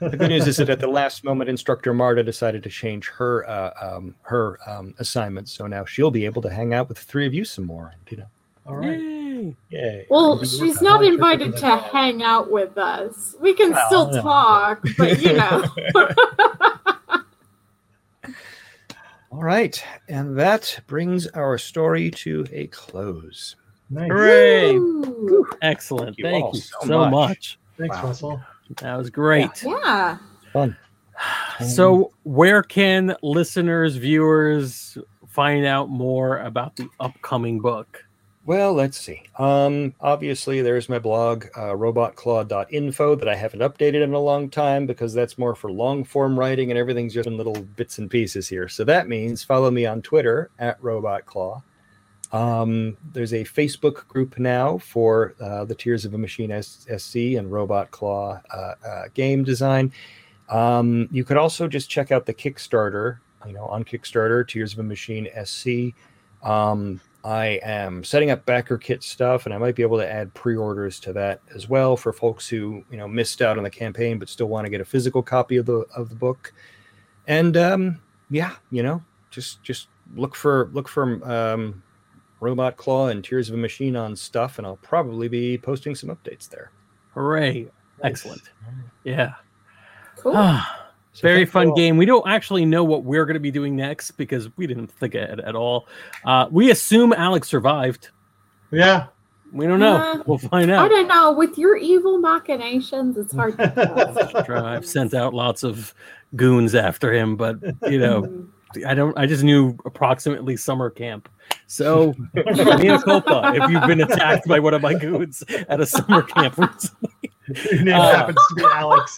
the good news is that at the last moment, instructor Marta decided to change her uh, um, her um, assignment, so now she'll be able to hang out with the three of you some more. You know, All right. Yay. yay! Well, she's not on invited to hang out with us. We can Well, still no. talk, but you know. All right, and that brings our story to a close. Nice. Hooray! Woo. Excellent. Thank you Thank you so so, much. much. Thanks, Wow. Russell. That was great. Yeah. Fun. So, where can listeners, viewers find out more about the upcoming book? Well, let's see. Um, obviously, there's my blog, uh, robotclaw.info, that I haven't updated in a long time because that's more for long form writing and everything's just in little bits and pieces here. So that means follow me on Twitter at robotclaw. Um, there's a Facebook group now for uh, the Tears of a Machine SC and Robot Claw uh, uh, game design. Um, you could also just check out the Kickstarter, you know, on Kickstarter, Tears of a Machine SC. Um, I am setting up backer kit stuff, and I might be able to add pre-orders to that as well for folks who you know missed out on the campaign but still want to get a physical copy of the of the book. And um, yeah, you know, just just look for look for um, Robot Claw and Tears of a Machine on stuff, and I'll probably be posting some updates there. Hooray. Nice. Excellent. Yeah. Cool. So Very fun all. game. We don't actually know what we're going to be doing next because we didn't think it at all. Uh, we assume Alex survived. Yeah. We don't know. Uh, we'll find out. I don't know. With your evil machinations, it's hard to tell. I've sent out lots of goons after him, but you know, I don't. I just knew approximately summer camp. So, mea culpa if you've been attacked by one of my goons at a summer camp recently. Your name Uh, happens to be Alex.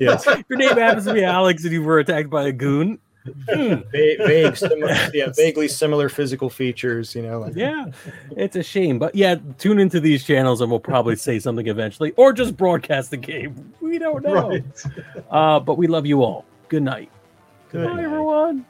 Yes, If your name happens to be Alex and you were attacked by a goon, hmm, Va- vague, similar, yeah, vaguely similar physical features. You know, like yeah, it's a shame. But yeah, tune into these channels and we'll probably say something eventually, or just broadcast the game. We don't know. Right. Uh, but we love you all. Good night. Good Bye, night. everyone.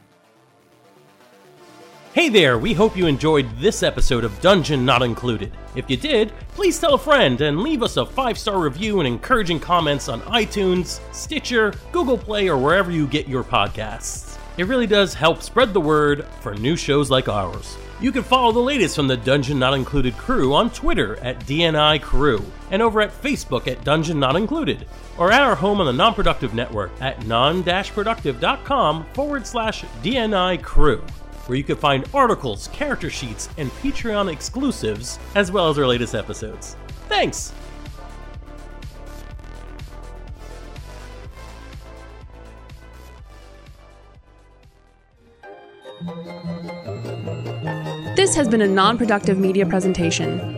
Hey there, we hope you enjoyed this episode of Dungeon Not Included. If you did, please tell a friend and leave us a five star review and encouraging comments on iTunes, Stitcher, Google Play, or wherever you get your podcasts. It really does help spread the word for new shows like ours. You can follow the latest from the Dungeon Not Included crew on Twitter at DNI Crew and over at Facebook at Dungeon Not Included or at our home on the Non-Productive Network at non-productive.com forward slash DNI Crew where you can find articles, character sheets, and Patreon exclusives, as well as our latest episodes. Thanks! This has been a non productive media presentation